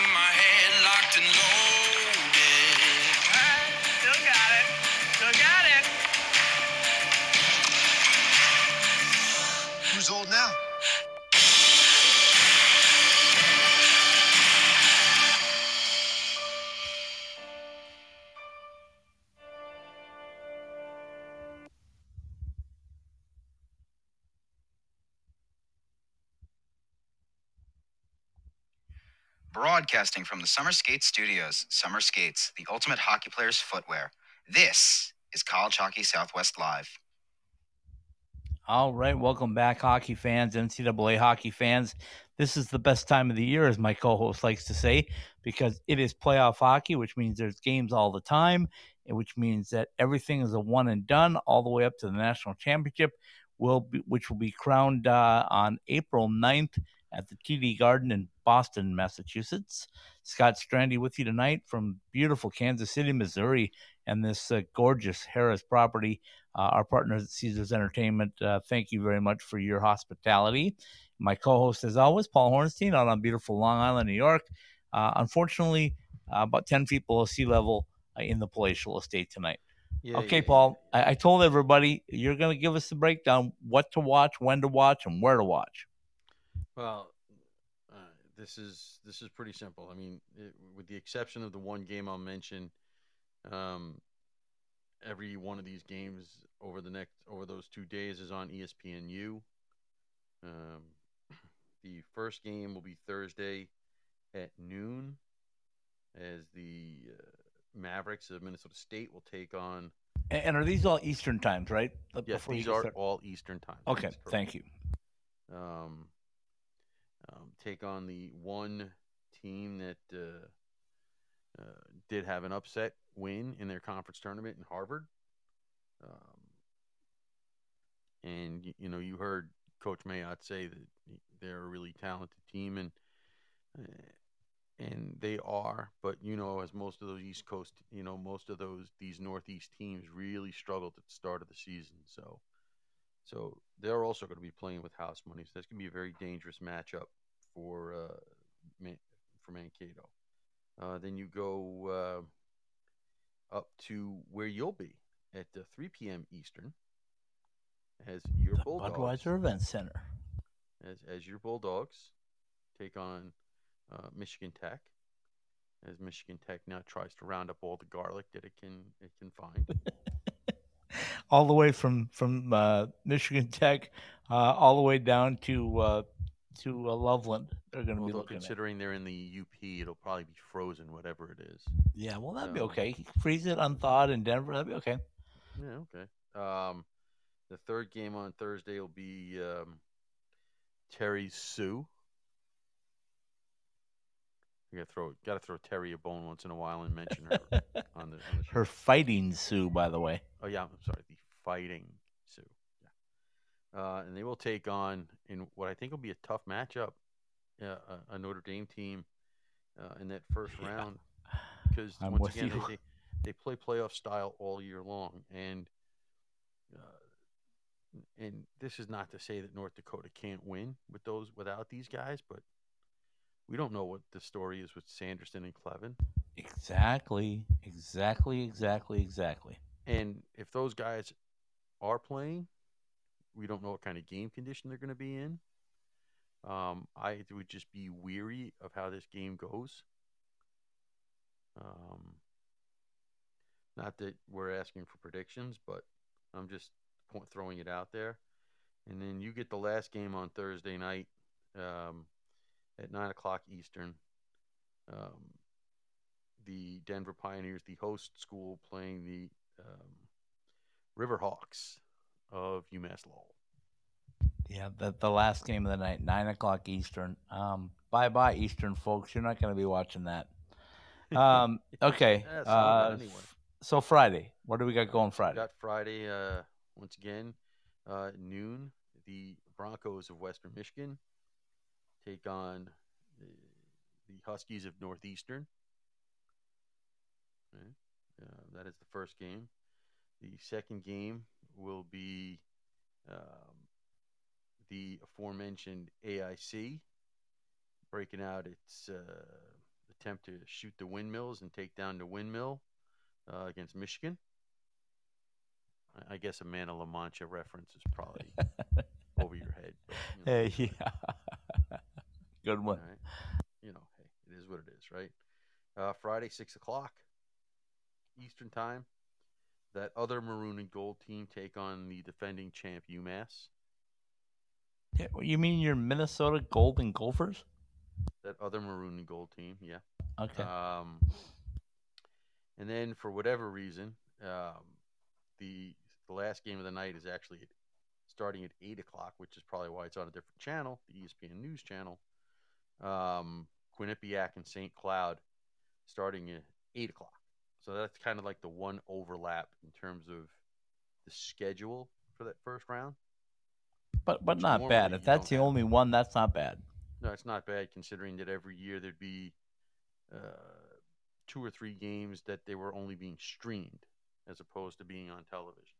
[SPEAKER 5] Broadcasting from the Summer Skates Studios, Summer Skates, the ultimate hockey player's footwear. This is College Hockey Southwest Live.
[SPEAKER 2] All right, welcome back, hockey fans, NCAA hockey fans. This is the best time of the year, as my co-host likes to say, because it is playoff hockey, which means there's games all the time, which means that everything is a one and done all the way up to the national championship, will be, which will be crowned uh, on April 9th at the TD Garden in Boston, Massachusetts. Scott Strandy with you tonight from beautiful Kansas City, Missouri, and this uh, gorgeous Harrah's property. Uh, our partners at Caesars Entertainment, uh, thank you very much for your hospitality. My co-host, as always, Paul Hornstein, out on beautiful Long Island, New York. Uh, unfortunately, uh, about ten feet below sea level uh, in the palatial estate tonight.
[SPEAKER 1] Yeah,
[SPEAKER 2] okay,
[SPEAKER 1] yeah,
[SPEAKER 2] Paul, I-, I told everybody you're going to give us the breakdown: what to watch, when to watch, and where to watch.
[SPEAKER 1] Well, uh, this is this is pretty simple. I mean, it, with the exception of the one game I'll mention, um, every one of these games over the next over those two days is on ESPNU. Um, the first game will be Thursday at noon, as the uh, Mavericks of Minnesota State will take on.
[SPEAKER 2] And, and are these all Eastern times, right?
[SPEAKER 1] Yes,
[SPEAKER 2] before
[SPEAKER 1] these are
[SPEAKER 2] started?
[SPEAKER 1] all Eastern times.
[SPEAKER 2] Okay, thank you.
[SPEAKER 1] um, um, take on the one team that uh, uh, did have an upset win in their conference tournament in Harvard. Um, and y- you know, you heard Coach Mayotte say that they're a really talented team, and uh, and they are. But you know, as most of those East Coast, you know, most of those these Northeast teams really struggled at the start of the season. So, so they're also going to be playing with house money. So that's going to be a very dangerous matchup for uh, Man- for Mankato. Uh, then you go uh, up to where you'll be at uh, 3 p.m. Eastern as your
[SPEAKER 2] The
[SPEAKER 1] Bulldogs
[SPEAKER 2] Budweiser Event Center.
[SPEAKER 1] as as your Bulldogs take on uh, Michigan Tech. As Michigan Tech now tries to round up all the garlic that it can it can find.
[SPEAKER 2] all the way from from uh, Michigan Tech, uh, all the way down to uh, to uh, Loveland. They're going to be looking at.
[SPEAKER 1] considering they're in the UP, it'll probably be frozen, whatever it is.
[SPEAKER 2] Yeah, well, that'd be okay. Freeze it unthawed in Denver. That'd be okay.
[SPEAKER 1] Yeah, okay. Um, the third game on Thursday will be um, Terry Sue. You gotta throw gotta throw Terry a bone once in a while and mention her on the on the show.
[SPEAKER 2] Her fighting Sioux, by the way.
[SPEAKER 1] Oh yeah, I'm sorry, the Fighting Sioux. Yeah, uh, and they will take on in what I think will be a tough matchup, uh, a, a Notre Dame team uh, in that first
[SPEAKER 2] Yeah.
[SPEAKER 1] round because
[SPEAKER 2] I'm
[SPEAKER 1] once again they they play playoff style all year long, and uh, and this is not to say that North Dakota can't win with those without these guys, but we don't know what the story is with Sanderson and Kleven.
[SPEAKER 2] Exactly, exactly, exactly, exactly.
[SPEAKER 1] And if those guys are playing, we don't know what kind of game condition they're going to be in. Um, I would just be weary of how this game goes. Um, not that we're asking for predictions, but I'm just point, throwing it out there. And then you get the last game on Thursday night um, at 9 o'clock Eastern. Um, the Denver Pioneers, the host school, playing the um, Riverhawks of UMass Lowell.
[SPEAKER 2] Yeah, the the last game of the night, nine o'clock Eastern. Um, bye bye Eastern folks. You're not going to be watching that. Um, okay.
[SPEAKER 1] Yeah, some
[SPEAKER 2] uh,
[SPEAKER 1] anyway.
[SPEAKER 2] So Friday, what do we got going
[SPEAKER 1] We
[SPEAKER 2] Friday?
[SPEAKER 1] got Friday uh, once again. Uh, noon, the Broncos of Western Michigan take on the, the Huskies of Northeastern. Okay. Uh, that is the first game. The second game will be um, the aforementioned AIC breaking out its uh, attempt to shoot the windmills and take down the windmill uh, against Michigan. I- guess a Man of La Mancha reference is probably over your head. But, you know,
[SPEAKER 2] yeah. Good one.
[SPEAKER 1] right. You know, hey, it is what it is, right? Uh, Friday, six o'clock Eastern time. That other maroon and gold team take on the defending champ UMass.
[SPEAKER 2] Yeah, You mean your Minnesota Golden Gophers?
[SPEAKER 1] That other maroon and gold team, yeah.
[SPEAKER 2] Okay.
[SPEAKER 1] Um, and then for whatever reason, um, the the last game of the night is actually starting at eight o'clock, which is probably why it's on a different channel, the ESPN News channel. Um, Quinnipiac and St. Cloud starting at eight o'clock. So that's kind of like the one overlap in terms of the schedule for that first round.
[SPEAKER 2] but but
[SPEAKER 1] which
[SPEAKER 2] not bad. If that's the
[SPEAKER 1] have.
[SPEAKER 2] only one, that's not bad.
[SPEAKER 1] No, it's not bad considering that every year there'd be uh, two or three games that they were only being streamed as opposed to being on television.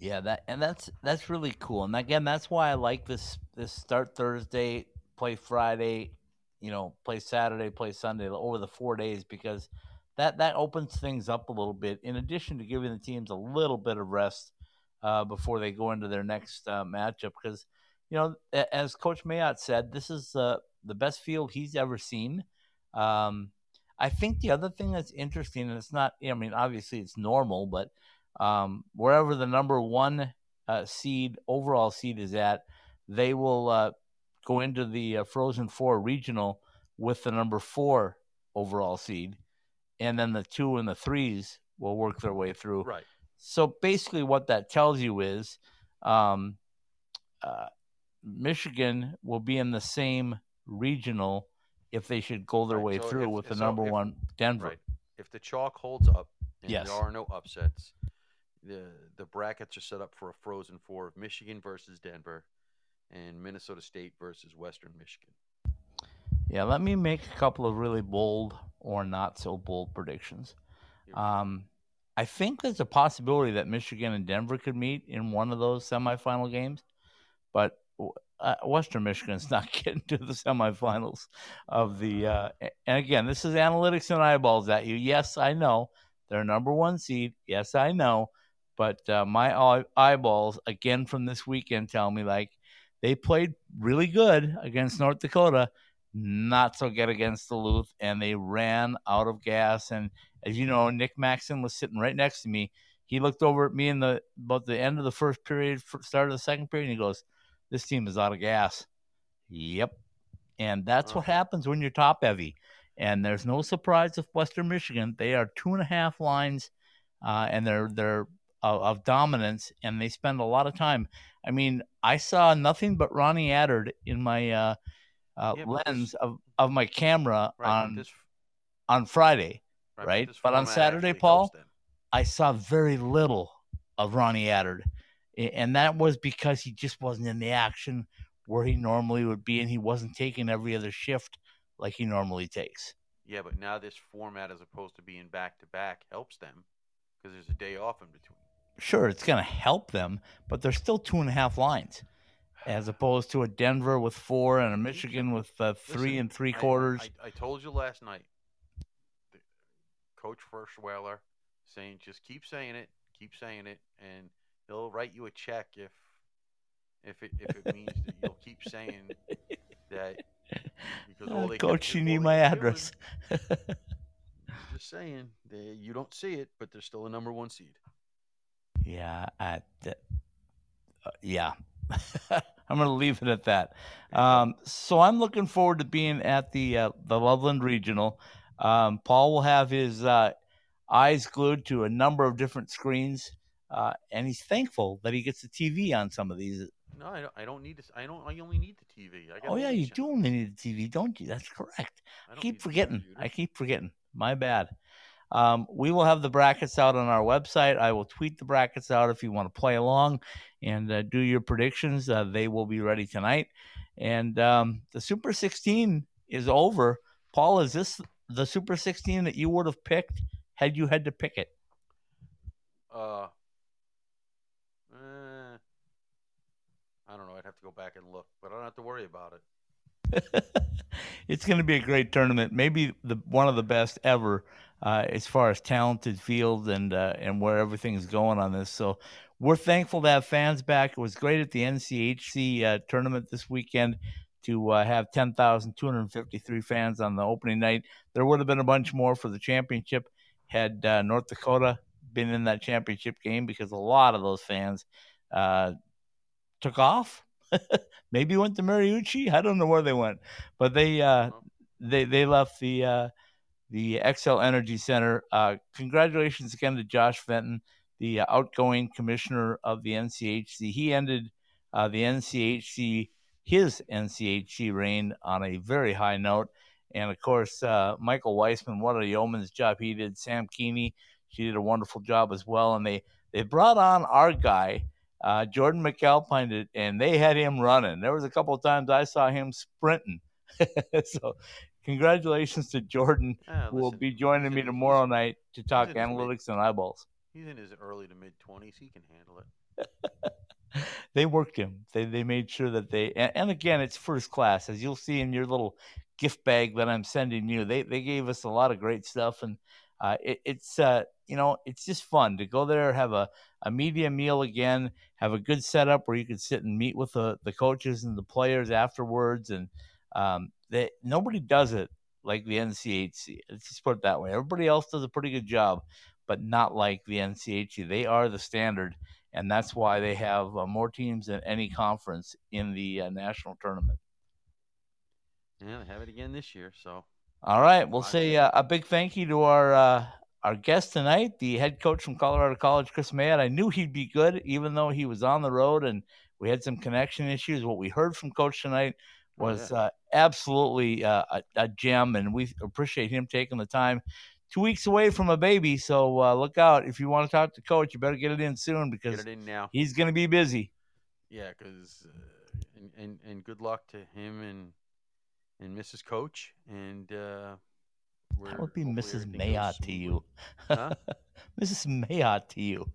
[SPEAKER 2] Yeah, that and that's that's really cool. And again, that's why I like this this start Thursday, play Friday, you know, play Saturday, play Sunday over the four days because that that opens things up a little bit. In addition to giving the teams a little bit of rest uh, before they go into their next uh, matchup, because you know, as Coach Mayotte said, this is uh, the best field he's ever seen. Um, I think the other thing that's interesting, and it's not, I mean, obviously it's normal, but um, wherever the number one uh, seed, overall seed is at, they will uh, go into the uh, Frozen Four regional with the number four overall seed, and then the two and the threes will work their way through.
[SPEAKER 1] right,
[SPEAKER 2] So basically, what that tells you is um, uh, Michigan will be in the same regional if they should go their
[SPEAKER 1] Right,
[SPEAKER 2] way
[SPEAKER 1] so
[SPEAKER 2] through
[SPEAKER 1] if-
[SPEAKER 2] with the
[SPEAKER 1] so
[SPEAKER 2] number
[SPEAKER 1] if-
[SPEAKER 2] one Denver.
[SPEAKER 1] right. If the chalk holds up and
[SPEAKER 2] Yes.
[SPEAKER 1] there are no upsets, the the brackets are set up for a Frozen Four of Michigan versus Denver, and Minnesota State versus Western Michigan.
[SPEAKER 2] Yeah, let me make a couple of really bold or not so bold predictions. Um, I think there's a possibility that Michigan and Denver could meet in one of those semifinal games, but uh, Western Michigan's not getting to the semifinals of the. Uh, and again, this is analytics and eyeballs at you. Yes, I know they're number one seed. Yes, I know, but uh, my eye- eyeballs again from this weekend tell me like they played really good against North Dakota not so good against Duluth, and they ran out of gas. And as you know, Nick Maxon was sitting right next to me. He looked over at me in the about the end of the first period, start of the second period, and he goes, "This team is out of gas." Yep, and that's what happens when you're top heavy. And there's no surprise with Western Michigan; they are two and a half lines, uh, and they're they're of, of dominance, and they spend a lot of time. I mean, I saw nothing but Ronnie Attard in my uh, uh,
[SPEAKER 1] Yeah,
[SPEAKER 2] lens of, of my camera
[SPEAKER 1] Right,
[SPEAKER 2] on
[SPEAKER 1] this,
[SPEAKER 2] on Friday.
[SPEAKER 1] right,
[SPEAKER 2] right, but on Saturday, Paul. I saw very little of Ronnie Attard, A- and that was because he just wasn't in the action where he normally would be, and he wasn't taking every other shift like he normally takes.
[SPEAKER 1] Yeah, but now this format, as opposed to being back to back, helps them because there's a day off in between.
[SPEAKER 2] Sure, it's going to help them, but they're still two and a half lines, as opposed to a Denver with four and a Michigan with uh, three
[SPEAKER 1] Listen,
[SPEAKER 2] and three quarters.
[SPEAKER 1] I, I, told you last night, Coach Ferschweiler saying, just keep saying it, keep saying it, and he'll write you a check if if it if it means that you'll keep saying that. Because all
[SPEAKER 2] Uh,
[SPEAKER 1] they
[SPEAKER 2] Coach, you need my address.
[SPEAKER 1] Just saying, they, you don't see it, but they're still a number one seed.
[SPEAKER 2] Yeah, I, th- uh, yeah. I'm going to leave it at that. Um, so I'm looking forward to being at the uh, the Loveland Regional. Um, Paul will have his uh, eyes glued to a number of different screens, uh, and he's thankful that he gets the TV on some of these.
[SPEAKER 1] No, I don't. I don't need this. I don't. I only need the TV. I got
[SPEAKER 2] Oh yeah, you do only need the TV, don't you? That's correct.
[SPEAKER 1] I
[SPEAKER 2] I keep forgetting. I keep forgetting. My bad. Um, we will have the brackets out on our website. I will tweet the brackets out if you want to play along and uh, do your predictions. Uh, they will be ready tonight. And um, the Super 16 is over. Paul, is this the Super 16 that you would have picked had you had to pick it?
[SPEAKER 1] Uh, eh, I don't know. I'd have to go back and look, but I don't have to worry about it.
[SPEAKER 2] it's going to be a great tournament. Maybe the one of the best ever uh, as far as talented field and uh, and where everything is going on this. So we're thankful to have fans back. It was great at the NCHC uh, tournament this weekend to uh, have 10,253 fans on the opening night. There would have been a bunch more for the championship had uh, North Dakota been in that championship game because a lot of those fans uh, took off. Maybe went to Mariucci. I don't know where they went, but they they they left the the Xcel Energy Center. Uh, congratulations again to Josh Fenton, the outgoing commissioner of the NCHC. He ended uh, the NCHC his NCHC reign on a very high note. And of course, uh, Michael Weissman, what a yeoman's job he did. Sam Keeney, she did a wonderful job as well. And they, they brought on our guy, uh, Jordan McAlpine, and they had him running. There was a couple of times I saw him sprinting. so, congratulations to Jordan,
[SPEAKER 1] Ah,
[SPEAKER 2] who will be joining me tomorrow night to talk
[SPEAKER 1] his mid-
[SPEAKER 2] analytics and eyeballs.
[SPEAKER 1] He's in his early to mid 20s. He can handle it.
[SPEAKER 2] they worked him. They they made sure that they and, and again it's first class as you'll see in your little gift bag that I'm sending you. They they gave us a lot of great stuff and uh, it, it's uh, you know it's just fun to go there have a, a media meal again have a good setup where you can sit and meet with the, the coaches and the players afterwards and um, they, nobody does it like the NCHC. Let's just put it that way. Everybody else does a pretty good job, but not like the NCHC. They are the standard and that's why they have uh, more teams than any conference in the uh, national tournament.
[SPEAKER 1] Yeah, they have it again this year. So
[SPEAKER 2] All right, we'll say uh, a big thank you to our uh, our guest tonight, the head coach from Colorado College, Kris Mayotte. I knew he'd be good, even though he was on the road and we had some connection issues. What we heard from Coach tonight was
[SPEAKER 1] yeah.
[SPEAKER 2] uh, absolutely uh, a, a gem, and we appreciate him taking the time. Two weeks away from a baby, so uh, look out. If you want to talk to Coach, you better get it in soon because
[SPEAKER 1] in
[SPEAKER 2] he's going to be busy.
[SPEAKER 1] Yeah, because uh, and, and and good luck to him and and Mrs. Coach and uh, we're
[SPEAKER 2] That would be Mrs.
[SPEAKER 1] everything goes
[SPEAKER 2] Mayotte to you.
[SPEAKER 1] Huh?
[SPEAKER 2] Mrs. Mayotte to you.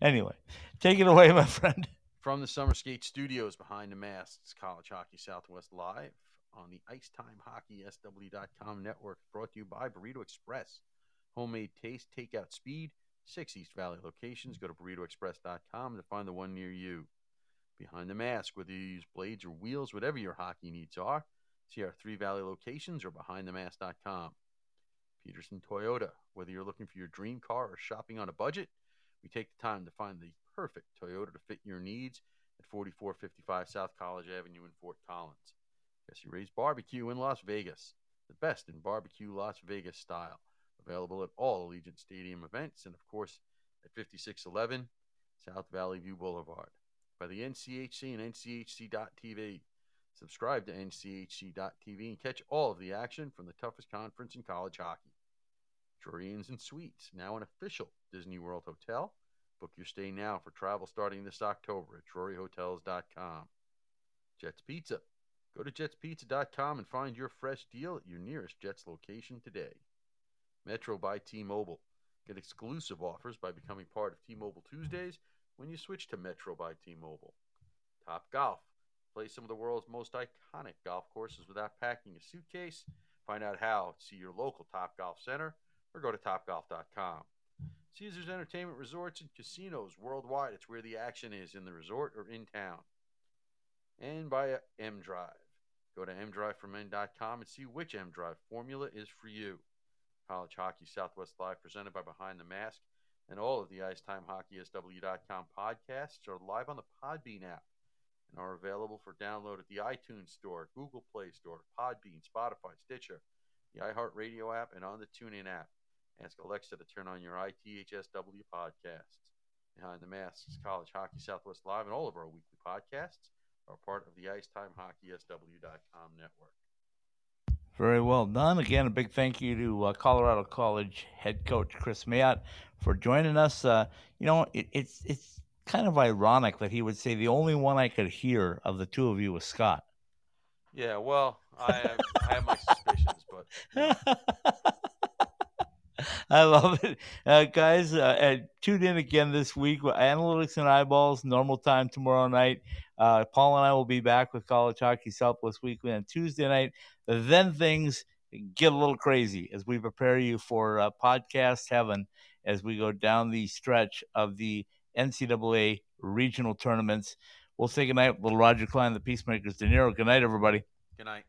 [SPEAKER 2] anyway, take it away, my friend.
[SPEAKER 1] From the Summer Skate Studios behind the masks, College Hockey Southwest Live on the IcetimeHockeySW.com network, brought to you by Burrito Express. Homemade taste, takeout speed, six East Valley locations. Go to burritoexpress.com to find the one near you. Behind the mask, whether you use blades or wheels, whatever your hockey needs are, see our three Valley locations or behindthemask.com. Peterson Toyota, whether you're looking for your dream car or shopping on a budget, we take the time to find the perfect Toyota to fit your needs at 4455 South College Avenue in Fort Collins. Jesse Ray's Barbecue in Las Vegas, the best in barbecue Las Vegas style. Available at all Allegiant Stadium events and, of course, at 5611 South Valley View Boulevard. By the NCHC and NCHC.TV. Subscribe to NCHC.TV and catch all of the action from the toughest conference in college hockey. Inns and Suites, now an official Disney World hotel. Book your stay now for travel starting this October at druryhotels.com. Jets Pizza. Go to jetspizza.com and find your fresh deal at your nearest Jets location today. Metro by T-Mobile. Get exclusive offers by becoming part of T-Mobile Tuesdays when you switch to Metro by T-Mobile. Top Golf. Play some of the world's most iconic golf courses without packing a suitcase. Find out how. See your local Top Golf Center or go to topgolf.com. Caesars Entertainment Resorts and Casinos worldwide. It's where the action is in the resort or in town. And by M Drive. Go to mdriveformen.com and see which M Drive formula is for you. College Hockey Southwest Live presented by Behind the Mask and all of the IcetimeHockeySW.com podcasts are live on the Podbean app and are available for download at the iTunes Store, Google Play Store, Podbean, Spotify, Stitcher, the iHeartRadio app, and on the TuneIn app. Ask Alexa to turn on your ITHSW podcasts. Behind the Masks, College Hockey Southwest Live, and all of our weekly podcasts are part of the IcetimeHockeySW.com network.
[SPEAKER 2] Very well done. Again, a big thank you to uh, Colorado College head coach Kris Mayotte for joining us. Uh, you know, it, it's it's kind of ironic that he would say the only one I could hear of the two of you was Scott.
[SPEAKER 1] Yeah, well, I have, I have my suspicions, but you know,
[SPEAKER 2] I love it, uh, guys. Uh, and tune in again this week with Analytics and Eyeballs, normal time tomorrow night. Uh, Paul and I will be back with College Hockey Southwest Weekly on Tuesday night. Then things get a little crazy as we prepare you for uh, podcast heaven as we go down the stretch of the NCAA regional tournaments. We'll say goodnight, little Roger Klein, the Peacemakers, De Niro. Good night, everybody.
[SPEAKER 1] good night.